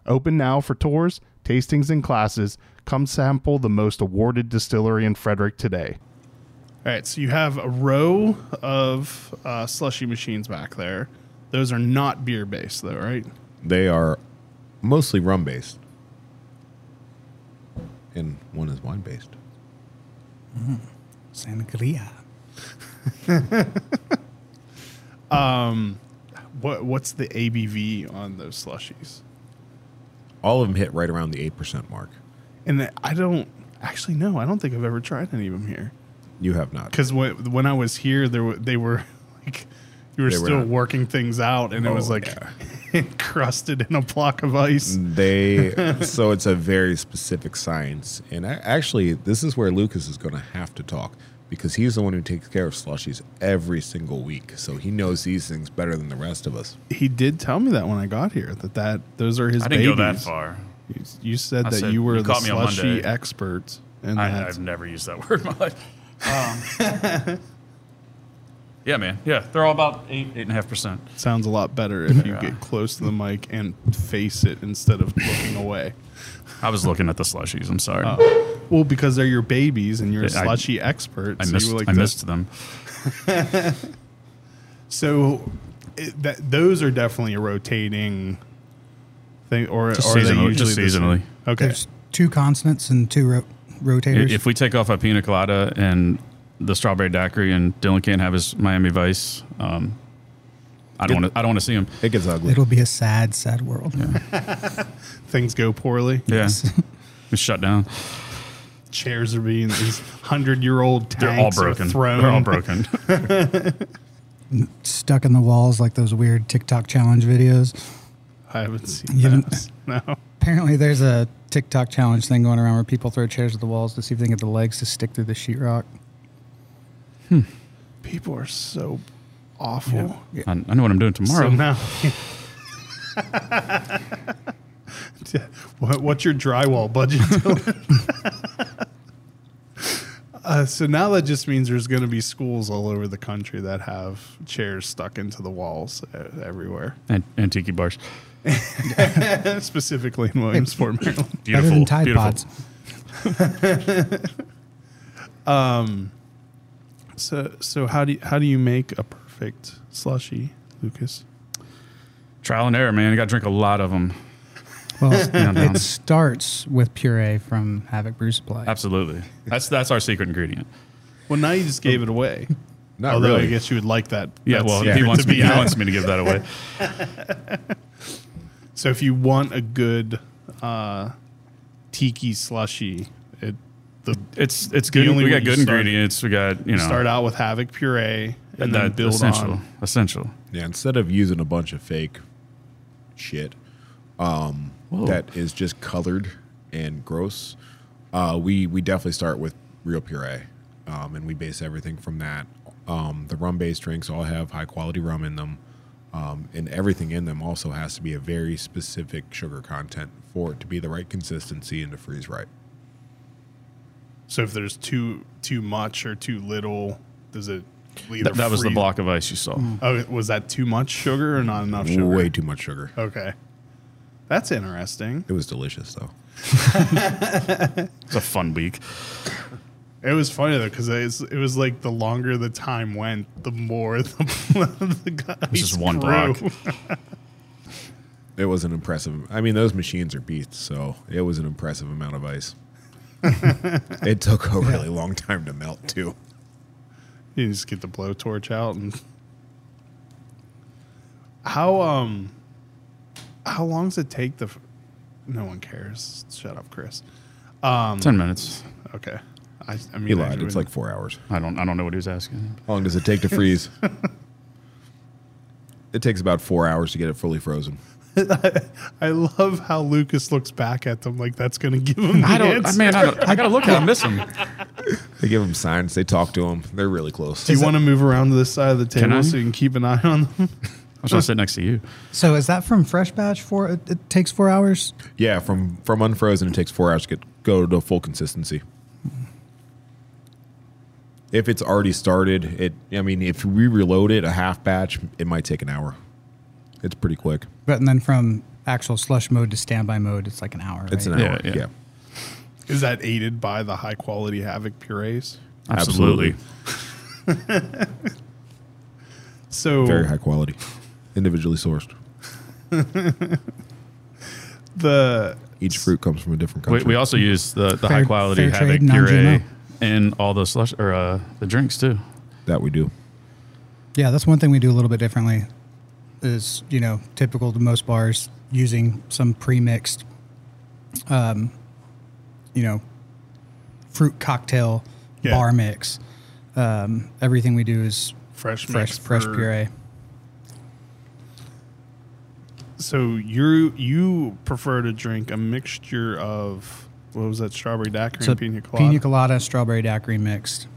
Open now for tours, tastings, and classes. Come sample the most awarded distillery in Frederick today. All right, so you have a row of uh, slushy machines back there. Those are not beer based, though, right? They are mostly rum based. And one is wine based. Mm-hmm. Sangria. Um, what What's the ABV on those slushies? All of them hit right around the 8% mark. And the- I don't actually know. I don't think I've ever tried any of them here. You have not. Because when, when I was here, there were, they were like you were They were still not- working things out, and it was Oh, like yeah. encrusted in a block of ice. They so it's a very specific science, and I, actually, this is where Lucas is going to have to talk because he's the one who takes care of slushies every single week, so he knows these things better than the rest of us. He did tell me that when I got here that that those are his. I didn't go that far. You, you said I that said- you were you the caught slushy expert, and I, i've never used that word in my life. Um, yeah, man. Yeah, they're all about eight, eight and a half percent. sounds a lot better if you Yeah. get close to the mic and face it instead of looking away. I was looking at the slushies. I'm sorry. Oh. Well, because they're your babies and you're a I- slushy expert. I so missed. you were like I the- missed them. So it, that those are definitely a rotating thing, or, or Just are they seasonal- usually just the same? seasonally. Okay, There's two consonants and two ro- rotators. If we take off a pina colada and the strawberry daiquiri, and Dylan can't have his Miami Vice, um, I don't want to. I don't want to see him. It gets ugly. It'll be a sad, sad world. things go poorly. Yeah, we shut down. Chairs are being these hundred-year-old tanks. They're all broken. thrown. They're all broken. Stuck in the walls like those weird TikTok challenge videos. I haven't seen You that. No. Apparently, there's a TikTok challenge thing going around where people throw chairs at the walls to see if they can get the legs to stick through the sheetrock. People are so awful. I, I know what I'm doing tomorrow. So now, what, what's your drywall budget? Dylan? uh, so now that just means there's going to be schools all over the country that have chairs stuck into the walls uh, everywhere, and, and tiki bars. specifically in Williamsport, Maryland. Beautiful. Better than Tide beautiful. Pods. So, so how do you, how do you make a perfect slushy, Lucas? Trial and error, man. You got to drink a lot of them. Well, Yeah, it starts with puree from Havoc Brew Supply. Absolutely. That's that's our secret ingredient. Well, now you just gave it away. Not Although I guess you would like that. Yeah, that well, secret he wants me. He wants me to give that away. So if you want a good uh, tiki slushy, it the It's it's good. We got good start- ingredients. We got you know start out with havoc puree and then that build essential on. essential. Yeah, instead of using a bunch of fake shit um, that is just colored and gross, uh, we we definitely start with real puree, um, and we base everything from that. Um, the rum based drinks all have high quality rum in them, um, and everything in them also has to be a very specific sugar content for it to be the right consistency and to freeze right. So if there's too too much or too little, does it? either That, that was the freeze- block of ice you saw. Mm. Oh, was that too much sugar or not enough sugar? Way too much sugar. Okay, that's interesting. It was delicious though. It's a fun week. It was funny though because it was, like the longer the time went, the more the, the guys It's just one grew. block. It was an impressive. I mean, those machines are beasts, so it was an impressive amount of ice. it took a really long time to melt too. You just get the blowtorch out and how um how long does it take the? f- No one cares. Shut up, Chris. Ten minutes. Okay, I, I mean He lied. It's like four hours. I don't. I don't know what he was asking. How long does it take to freeze? it takes about four hours to get it fully frozen. I love how Lucas looks back at them like that's going to give him the I don't. I answer. man, I, don't, I gotta look at him. Miss him. They give him signs. They talk to him. They're really close. Do you want to move around to this side of the Can table I? so you can keep an eye on them? I was gonna sit next to you. So is that from fresh batch? For it, it takes four hours. Yeah, from from unfrozen, it takes four hours to get go to full consistency. If it's already started, it. I mean, if we reload it a half batch, it might take an hour. It's pretty quick. But and then from actual slush mode to standby mode, it's like an hour. It's an right? Yeah, hour. yeah. yeah. Is that aided by the high quality Havoc purees? Absolutely. So Very high quality, individually sourced. the Each fruit comes from a different country. we also use the, the Fair- high quality havoc trade, puree non-GMO. in all the slush or uh, the drinks too. that we do. Yeah, that's one thing we do a little bit differently. Is you know typical to most bars using some pre-mixed, um, you know, fruit cocktail Yeah. bar mix. Um, everything we do is fresh fresh fresh puree. So you you prefer to drink a mixture of what was that strawberry daiquiri So and pina colada? pina colada, strawberry daiquiri mixed.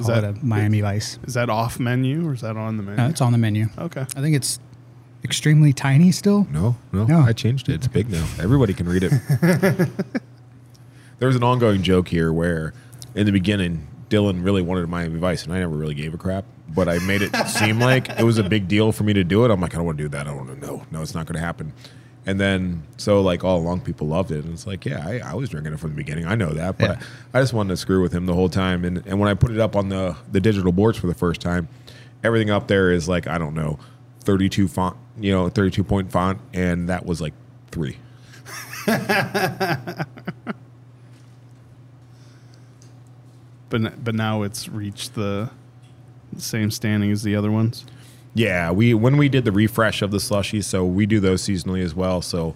Call that- it a Miami Vice. Is that off menu or is that on the menu? No, it's on the menu. okay. I think it's extremely tiny still. No, no, No. I changed it. It's big now. Everybody can read it. There's an ongoing joke here where, in the beginning, Dylan really wanted a Miami Vice, and I never really gave a crap. But I made it seem like it was a big deal for me to do it. I'm like, I don't want to do that. I don't want to. No, no, it's not going to happen. And then, so like all along, people loved it, and it's like, yeah, I, I was drinking it from the beginning. I know that, but Yeah. I, I just wanted to screw with him the whole time. And and when I put it up on the the digital boards for the first time, everything up there is like I don't know, 32 font, you know, 32 point font, and that was like three. But but now it's reached the same standing as the other ones. Yeah, we when we did the refresh of the slushies, so we do those seasonally as well. So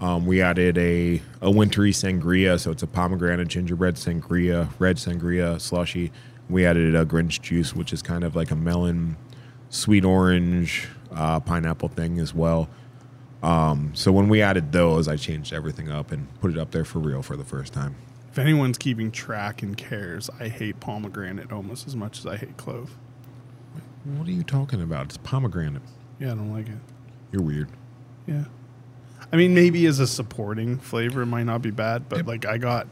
um, we added a a wintry sangria, so it's a pomegranate gingerbread sangria, red sangria slushy. We added a Grinch juice, which is kind of like a melon, sweet orange, uh, pineapple thing as well. Um, so when we added those, I changed everything up and put it up there for real for the first time. If anyone's keeping track and cares, I hate pomegranate almost as much as I hate clove. What are you talking about? It's pomegranate. Yeah, I don't like it. You're weird. Yeah. I mean, maybe as a supporting flavor, it might not be bad, but like I got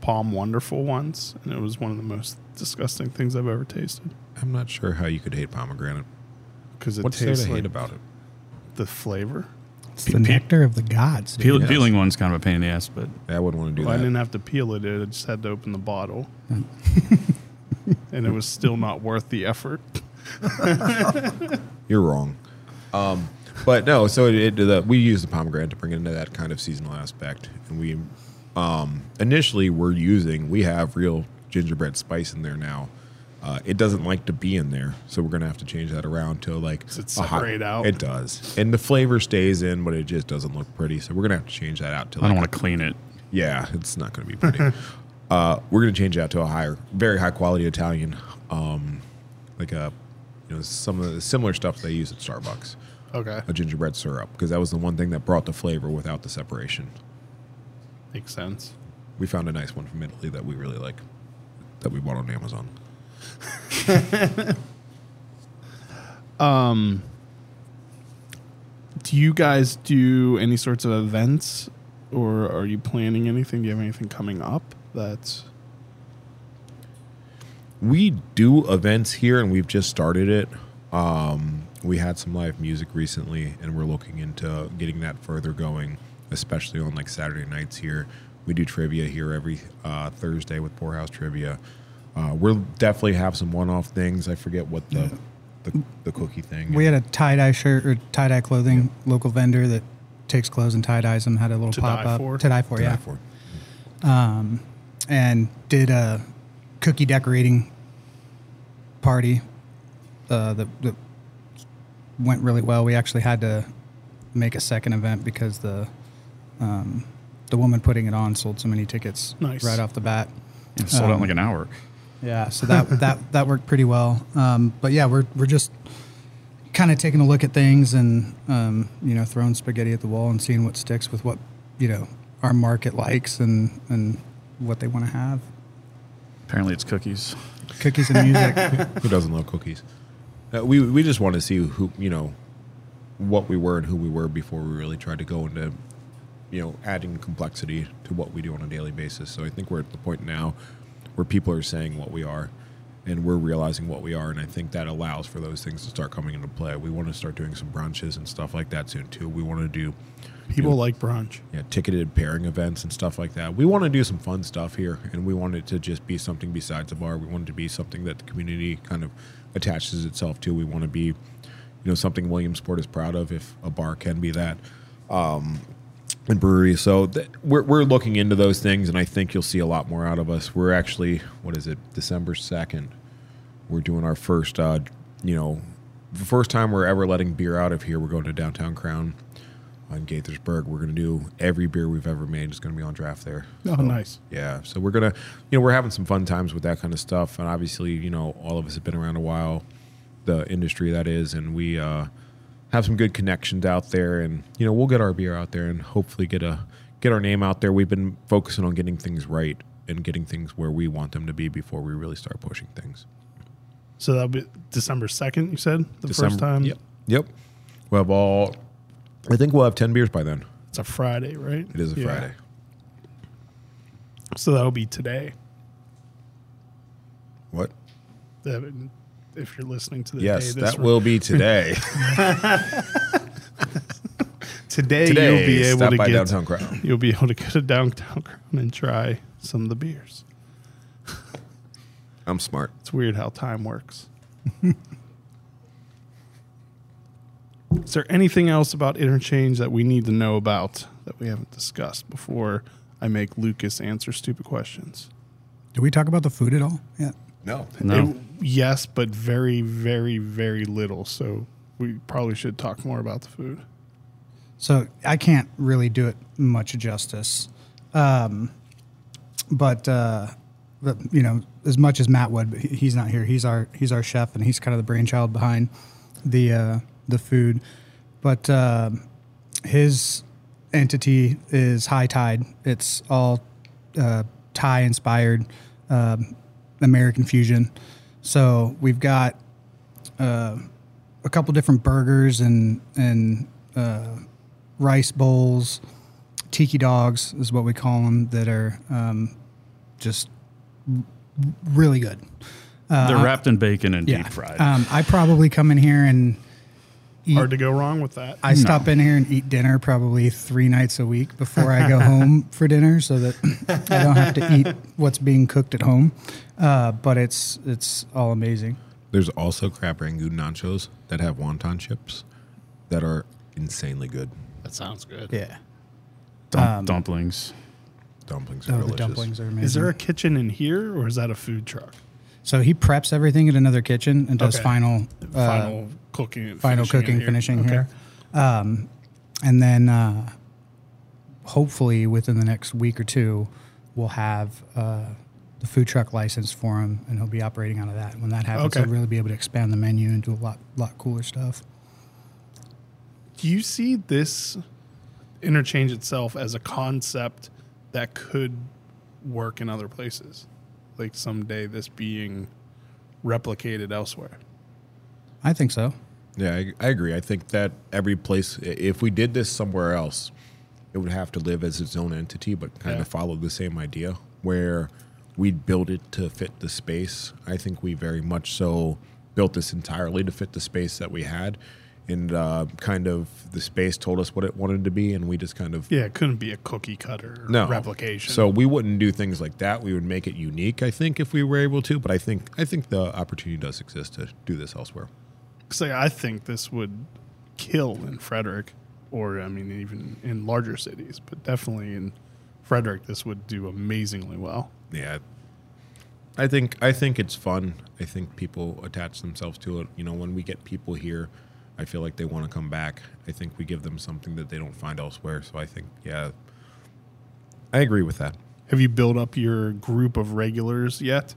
POM Wonderful once, and it was one of the most disgusting things I've ever tasted I'm not sure how you could hate pomegranate. because it What's there tastes to like hate about it? the flavor. It's the nectar of the gods. dude. Peel, Yes. Peeling one's kind of a pain in the ass, but I wouldn't want to do Well, I that. didn't have to peel it; I just had to open the bottle, and it was still not worth the effort. You're wrong. Um, but no, so it, it, the, we use the pomegranate to bring it into that kind of seasonal aspect, and we um, initially we're using we have real gingerbread spice in there now, Uh, it doesn't like to be in there, so we're gonna have to change that around to like Does it a hot- out? It does, and the flavor stays in, but it just doesn't look pretty. So we're gonna have to change that out to. I Like don't want to clean it. yeah, it's not going to be pretty. uh, we're going to change that to a higher, very high quality Italian, um, like a, you know, some of the similar stuff they use at Starbucks, Okay. a gingerbread syrup, because that was the one thing that brought the flavor without the separation. Makes sense. We found a nice one from Italy that we really like, that we bought on Amazon. Um, do you guys do any sorts of events or are you planning anything? Do you have anything coming up that's We do events here, and we've just started it. Um, we had some live music recently, and we're looking into getting that further going, especially on like Saturday nights here. We do trivia here every uh, Thursday with Poorhouse Trivia. Uh, we'll definitely have some one-off things. I forget what the the, the cookie thing. We had a tie dye shirt or tie dye clothing local vendor that takes clothes and tie dyes them. Had a little To pop die up for? to die for, to yeah, die for. Um, and did a cookie decorating party uh, that, that went really well. We actually had to make a second event because the um, the woman putting it on sold so many tickets Nice. right off the bat. It sold out in like an hour. Yeah, so that that that worked pretty well. Um, but yeah, we're we're just kind of taking a look at things and um, you know throwing spaghetti at the wall and seeing what sticks with what you know our market likes and and what they want to have. Apparently, it's cookies. Cookies and music. Who doesn't love cookies? Uh, we we just want to see who you know what we were and who we were before we really tried to go into you know adding complexity to what we do on a daily basis. So I think we're at the point now where people are saying what we are and we're realizing what we are and I think that allows for those things to start coming into play. We want to start doing some brunches and stuff like that soon too. We want to do people like brunch? yeah, ticketed pairing events and stuff like that. We want to do some fun stuff here, and we want it to just be something besides a bar. We want it to be something that the community kind of attaches itself to. We want to be, you know, something Williamsport is proud of, if a bar can be that, um, and brewery. So th- we're we're looking into those things, and I think you'll see a lot more out of us. We're actually, what is it, December second? We're doing our first, uh, you know, the first time we're ever letting beer out of here. We're going to downtown Crown on Gaithersburg. We're going to do every beer we've ever made is going to be on draft there. Oh, nice. Yeah, so we're gonna, you know, we're having some fun times with that kind of stuff, and obviously, you know, all of us have been around a while, the industry that is, and we uh, have some good connections out there, and you know, we'll get our beer out there and hopefully get a get our name out there. We've been focusing on getting things right and getting things where we want them to be before we really start pushing things. So that'll be December second. You said the December- first time. Yep. Yep. We'll have all. I think we'll have ten beers by then. It's a Friday, right? It is a Yeah. Friday. So that'll be today. What? That- If you're listening to the Yes, day this that will be today. today, today, you'll be able to get downtown Crown. you'll be able to go to downtown Crown and try some of the beers. I'm smart. It's weird how time works. Is there anything else about interchange that we need to know about that we haven't discussed before I make Lucas answer stupid questions? Did we talk about the food at all? Yeah. No. No. It- yes, but very, very, very little. So we probably should talk more about the food. So I can't really do it much justice. Um, but, uh, but you know, as much as Matt would, but he's not here. He's our he's our chef, and he's kind of the brainchild behind the uh, the food. But uh, his entity is High Tide. It's all uh, Thai inspired um, American fusion. So we've got uh, a couple different burgers and and uh, rice bowls, tiki dogs is what we call them. That are um, just really good. They're wrapped in bacon and Yeah, deep fried. Um, I probably come in here and eat. Hard to go wrong with that. I stop in here and eat dinner probably three nights a week before I go home for dinner, so that I don't have to eat what's being cooked at home. Uh, but it's it's all amazing. There's also crab rangoon nachos that have wonton chips that are insanely good. That sounds good. Yeah. Dum- dumplings. Dumplings are Oh, delicious. the dumplings are amazing. Is there a kitchen in here or is that a food truck? So he preps everything at another kitchen and does Okay. final uh, final cooking, final cooking, finishing Okay. here. Um, and then uh, hopefully within the next week or two, we'll have uh, the food truck license for him, and he'll be operating out of that. When that happens, Okay. he'll really be able to expand the menu and do a lot lot cooler stuff. Do you see this interchange itself as a concept that could work in other places? Like someday this being replicated elsewhere? I think so. Yeah, I, I agree. I think that every place, if we did this somewhere else, it would have to live as its own entity, but kind Yeah. of follow the same idea where we'd build it to fit the space. I think we very much so built this entirely to fit the space that we had. And uh, kind of the space told us what it wanted to be, and we just kind of Yeah, it couldn't be a cookie cutter no replication. So we wouldn't do things like that. We would make it unique, I think, if we were able to. But I think I think the opportunity does exist to do this elsewhere. Say I think this would kill in Frederick, or I mean even in larger cities, but definitely in Frederick, this would do amazingly well. Yeah. I think I think it's fun. I think people attach themselves to it. You know, when we get people here, I feel like they want to come back. I think we give them something that they don't find elsewhere. So I think, yeah, I agree with that. Have you built up your group of regulars yet?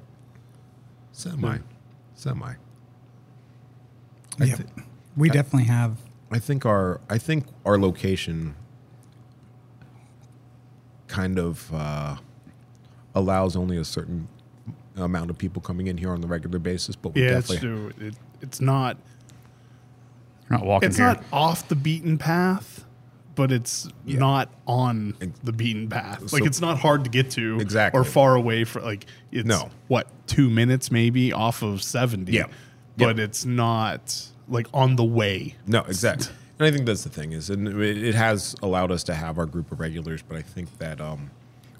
Semi, semi. I, Yeah. thi- We definitely have. I think our I think our location kind of uh, allows only a certain amount of people coming in here on the regular basis, but we Yeah, it's definitely true. It, it's not. You're not walking It's here. not off the beaten path, but it's Yeah. not on the beaten path. Like So- it's not hard to get to, Exactly. or far away from. Like it's No. what two minutes maybe off of seventy. Yeah. But it's not like on the way. No, exactly. And I think that's the thing is, and it, it has allowed us to have our group of regulars, but I think that um,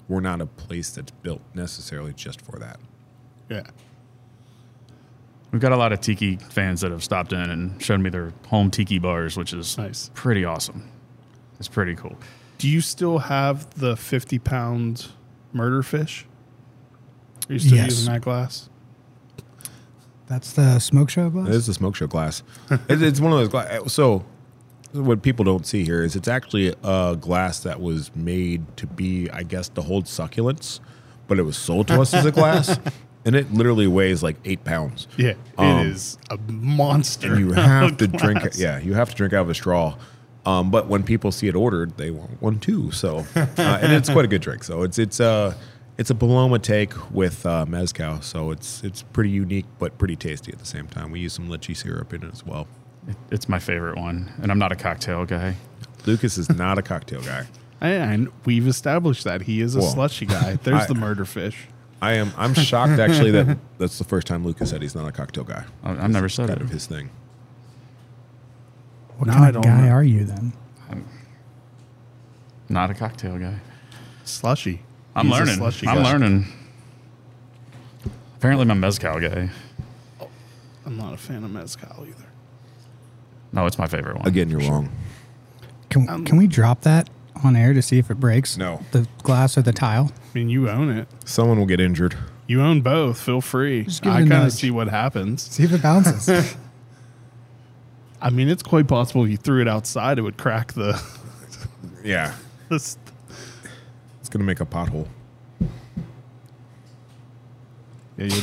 we're not a place that's built necessarily just for that. Yeah, We've got a lot of tiki fans that have stopped in and shown me their home tiki bars, which is Nice. pretty awesome. It's pretty cool. Do you still have the fifty pound murder fish? Are you still Yes. using that glass? That's the smoke show glass. It is the smoke show glass. it, it's one of those glass. So, what people don't see here is it's actually a glass that was made to be, I guess, to hold succulents, but it was sold to us as a glass, and it literally weighs like eight pounds. Yeah, Um, it is a monster. and you have to drink it. Yeah, you have to drink out of a straw. Um, but when people see it ordered, they want one too. So, uh, and it's quite a good drink. So it's it's a it's a Paloma take with uh, mezcal. So it's it's pretty unique but pretty tasty at the same time. We use some lychee syrup in it as well. It, it's my favorite one, and I'm not a cocktail guy. Lucas is not a cocktail guy. And we've established that he is a Well, slushy guy. There's I- the murder fish. I am I'm shocked actually that that's the first time Lucas said he's not a cocktail guy. I, I've never said Kind it. of his thing. what No, kind of guy know. are you then? Not a cocktail guy. Slushy. I'm He's learning. I'm guy. learning. Apparently, I'm mezcal guy. I'm not a fan of mezcal either. No, it's my favorite one. Again, you're wrong. Can, Um, can we drop that on air to see if it breaks? No. The glass or the tile? I mean, you own it. Someone will get injured. You own both. Feel free. Just give it I a kind of see what happens. See if it bounces. I mean, it's quite possible if you threw it outside, it would crack the. Yeah. this. It's gonna make a pothole. Yeah, you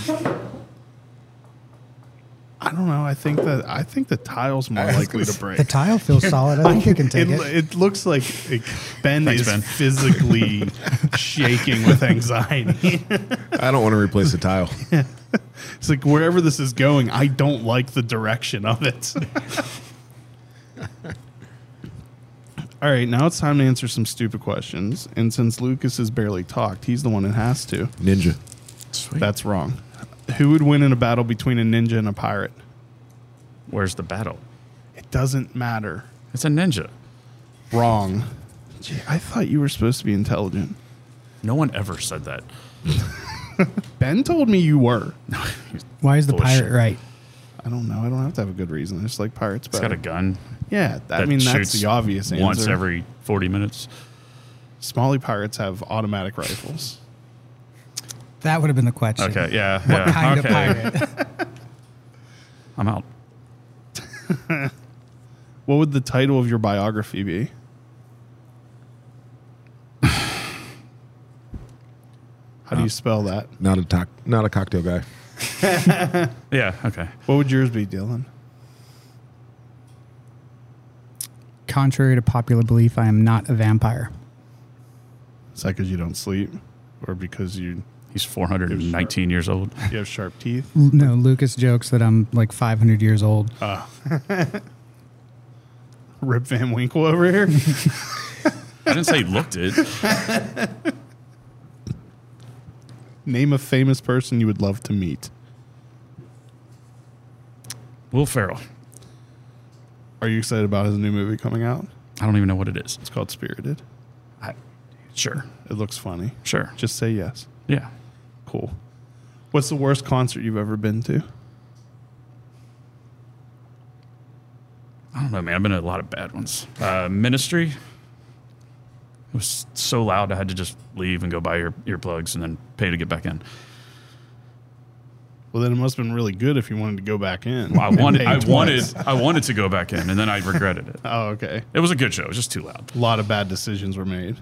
I don't know. I think that I think the tile's more likely to break. the tile feels solid. I think you can take it, it. it looks like like Ben Thanks, is Ben. physically shaking with anxiety. I don't want to replace the tile. It's like wherever this is going, I don't like the direction of it. All right, now it's time to answer some stupid questions. And since Lucas has barely talked, he's the one that has to. Ninja. Sweet. That's wrong. Who would win in a battle between a ninja and a pirate? Where's the battle? It doesn't matter. It's a ninja. Wrong. Gee, I thought you were supposed to be intelligent. No one ever said that. Ben told me you were. Why is the Bullshit. pirate right? I don't know. I don't have to have a good reason. I just like pirates It's better. got a gun. Yeah, I that mean that's the obvious answer. Once every 40 minutes. Somali pirates have automatic rifles. That would have been the question. Okay, yeah. What yeah, kind okay. of pirate? I'm out. What would the title of your biography be? How do you uh, spell that? Not a toc- not a cocktail guy. Yeah, okay. What would yours be, Dylan? Contrary to popular belief, I am not a vampire. Is that because you don't sleep, or because you He's 419 years old. you have sharp teeth? No, Lucas jokes that I'm like 500 years old. Ah. Rip Van Winkle over here. I didn't say he looked it. Name a famous person you would love to meet. Will Ferrell. Are you excited about his new movie coming out? I don't even know what it is. It's called Spirited. I, sure, It looks funny. sure. Just say yes. Yeah. Cool. What's the worst concert you've ever been to? I don't know, man. I've been to a lot of bad ones. Uh, ministry. It was so loud, I had to just leave and go buy your earplugs and then pay to get back in. Well, then it must have been really good if you wanted to go back in. Well, I wanted, I twice. wanted, I wanted to go back in, and then I regretted it. Oh, okay. It was a good show. It was just too loud. A lot of bad decisions were made.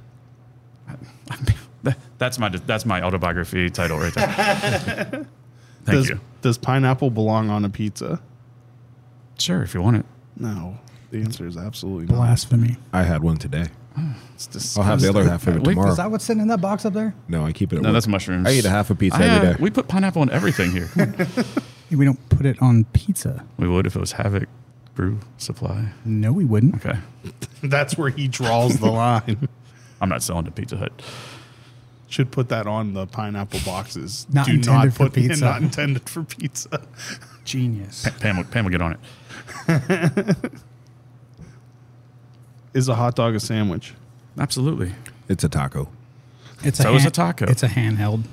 That's my, that's my autobiography title right there. Thank does, you. Does pineapple belong on a pizza? Sure, if you want it. No. The answer is absolutely. Blasphemy. Oh, I had one today. It's I'll have the other half of it Wait, tomorrow. Is that what's sitting in that box up there? no, I keep it. At No, work. that's mushrooms. I eat a half a pizza I, every uh, day. We put pineapple on everything here. We don't put it on pizza. we would if it was Havoc Brew Supply. No, we wouldn't. Okay. That's where he draws the line. I'm not selling to Pizza Hut. Should put that on the pineapple boxes. Not Do intended not for put pizza. Not intended for pizza. Genius. Pam will, Pam will get on it. Is a hot dog a sandwich? Absolutely. it's a taco. It's So is a hand- taco. It's a handheld.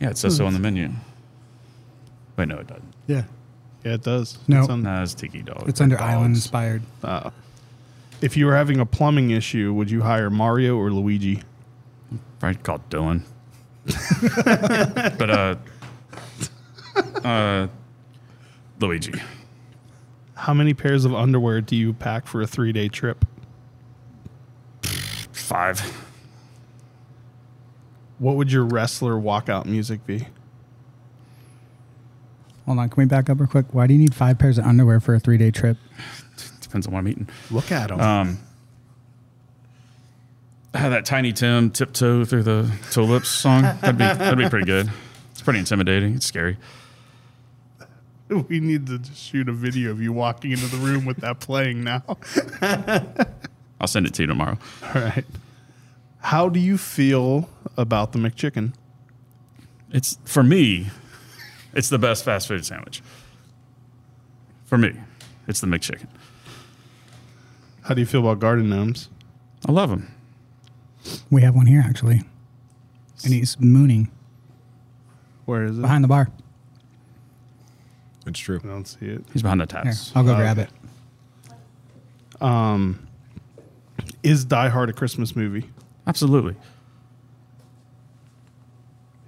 Yeah, it says so on the menu. Wait, no, it doesn't. Yeah. Yeah, it does. No. It's on- No, it's Tiki Dog. It's under Dogs. island inspired. if you were having a plumbing issue, would you hire Mario or Luigi? Probably called Dylan. but uh, uh, Luigi. How many pairs of underwear do you pack for a three day trip? Five. What would your wrestler walkout music be? Hold on. Can we back up real quick? Why do you need five pairs of underwear for a three day trip? Depends on what I'm eating. Look at him. Um, ah, that Tiny Tim tiptoe through the tulips song. That'd be that'd be pretty good. It's pretty intimidating. It's scary. we need to shoot a video of you walking into the room with that playing now. I'll send it to you tomorrow. All right. How do you feel about the McChicken? It's for me. It's the best fast food sandwich. For me, it's the McChicken. How do you feel about garden gnomes? I love them. We have one here actually, and he's mooning Where is it? behind the bar. It's true. I don't see it. He's behind the Here. I'll go uh, Okay. grab it. Um, is Die Hard a Christmas movie? Absolutely.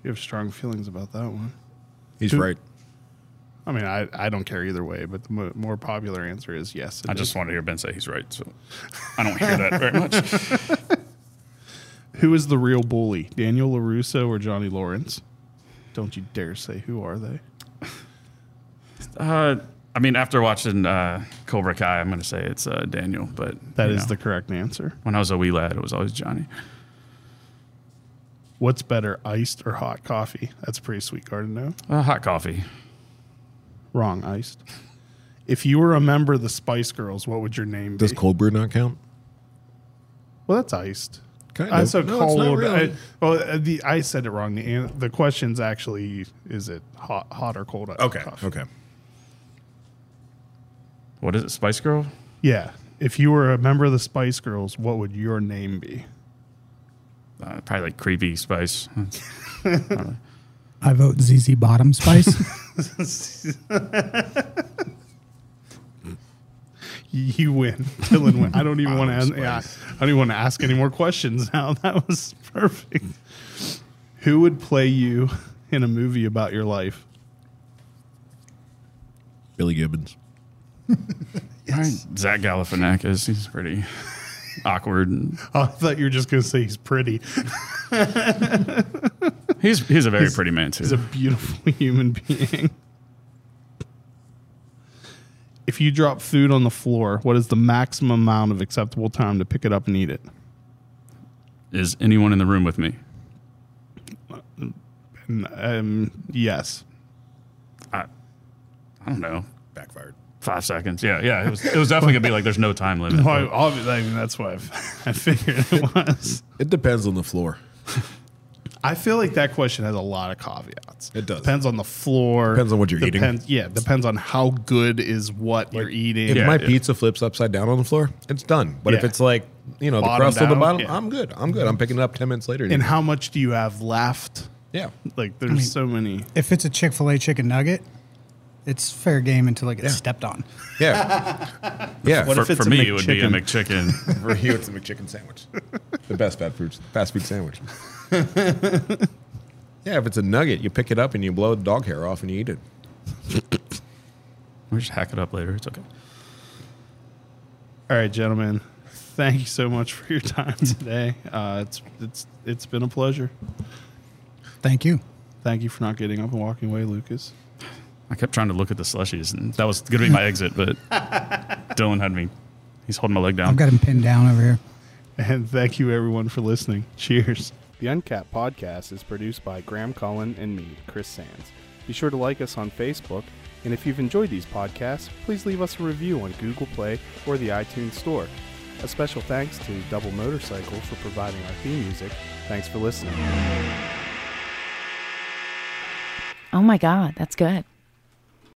You have strong feelings about that one. He's Who- right. I mean, I, I don't care either way, but the mo- more popular answer is yes. I is. just want to hear Ben say he's right, so I don't hear that very much. Who is the real bully, Daniel LaRusso or Johnny Lawrence? Don't you dare say who are they? Uh, I mean, after watching uh, Cobra Kai, I'm going to say it's uh, Daniel, but that is know, the correct answer. when I was a wee lad, it was always Johnny. What's better, iced or hot coffee? That's a pretty sweet garden gnome. Uh, hot coffee. Wrong, iced. If you were a member of the Spice Girls, what would your name Does be? Does cold brew not count? well, that's iced. Kind I said No, it's cold. not really. I, well, uh, the I said it wrong. The an- the question's actually is it hot, hot or cold? okay. coffee? Okay. What is it, Spice Girl? Yeah. If you were a member of the Spice Girls, what would your name be? Uh, probably like creepy Spice. I vote ZZ Bottom Spice. You win, Dylan win. I don't even want to. Ask, yeah, I don't even want to ask any more questions now. That was perfect. Who would play you in a movie about your life? Billy Gibbons. Zach Galifianakis. He's pretty awkward. And Oh, I thought you were just going to say he's pretty. he's he's a very pretty man too. He's a beautiful human being. If you drop food on the floor, what is the maximum amount of acceptable time to pick it up and eat it? Is anyone in the room with me? Um, yes. I, I don't know. Backfired. Five seconds. Yeah, yeah. It was, it was definitely gonna be like there's no time limit. Well, obviously, I mean, that's why I've, I figured it was. It depends on the floor. I feel like that question has a lot of caveats. It does. Depends on the floor. Depends on what you're eating. depends, Yeah, depends on how good is what you're eating. If Yeah, my yeah. pizza flips upside down on the floor, it's done. But if it's like, you know, the Bottom crust on the bottom, yeah. I'm good. I'm good. I'm picking it up 10 minutes later. And how much do you have left? yeah. Like, there's so many. If it's a Chick Fil A chicken nugget, it's fair game until it gets Yeah. stepped on. Yeah. yeah. What For, if it's for a me, it would be a McChicken? McChicken. For you, it's a McChicken sandwich. the best fast food, fast food sandwich. yeah, if it's a nugget, you pick it up and you blow the dog hair off and you eat it. We'll just hack it up later. It's okay. All right, gentlemen. Thank you so much for your time today. Uh, it's it's it's been a pleasure. Thank you. Thank you for not getting up and walking away, Lucas. I kept trying to look at the slushies, and that was going to be my exit, but Dylan had me. He's holding my leg down. I've got him pinned down over here. And thank you everyone for listening. Cheers. The Uncapped podcast is produced by Graham Cullen and me, Chris Sands. Be sure to like us on Facebook, and if you've enjoyed these podcasts, please leave us a review on Google Play or the iTunes Store. A special thanks to Double Motorcycle for providing our theme music. Thanks for listening. Oh my God, that's good.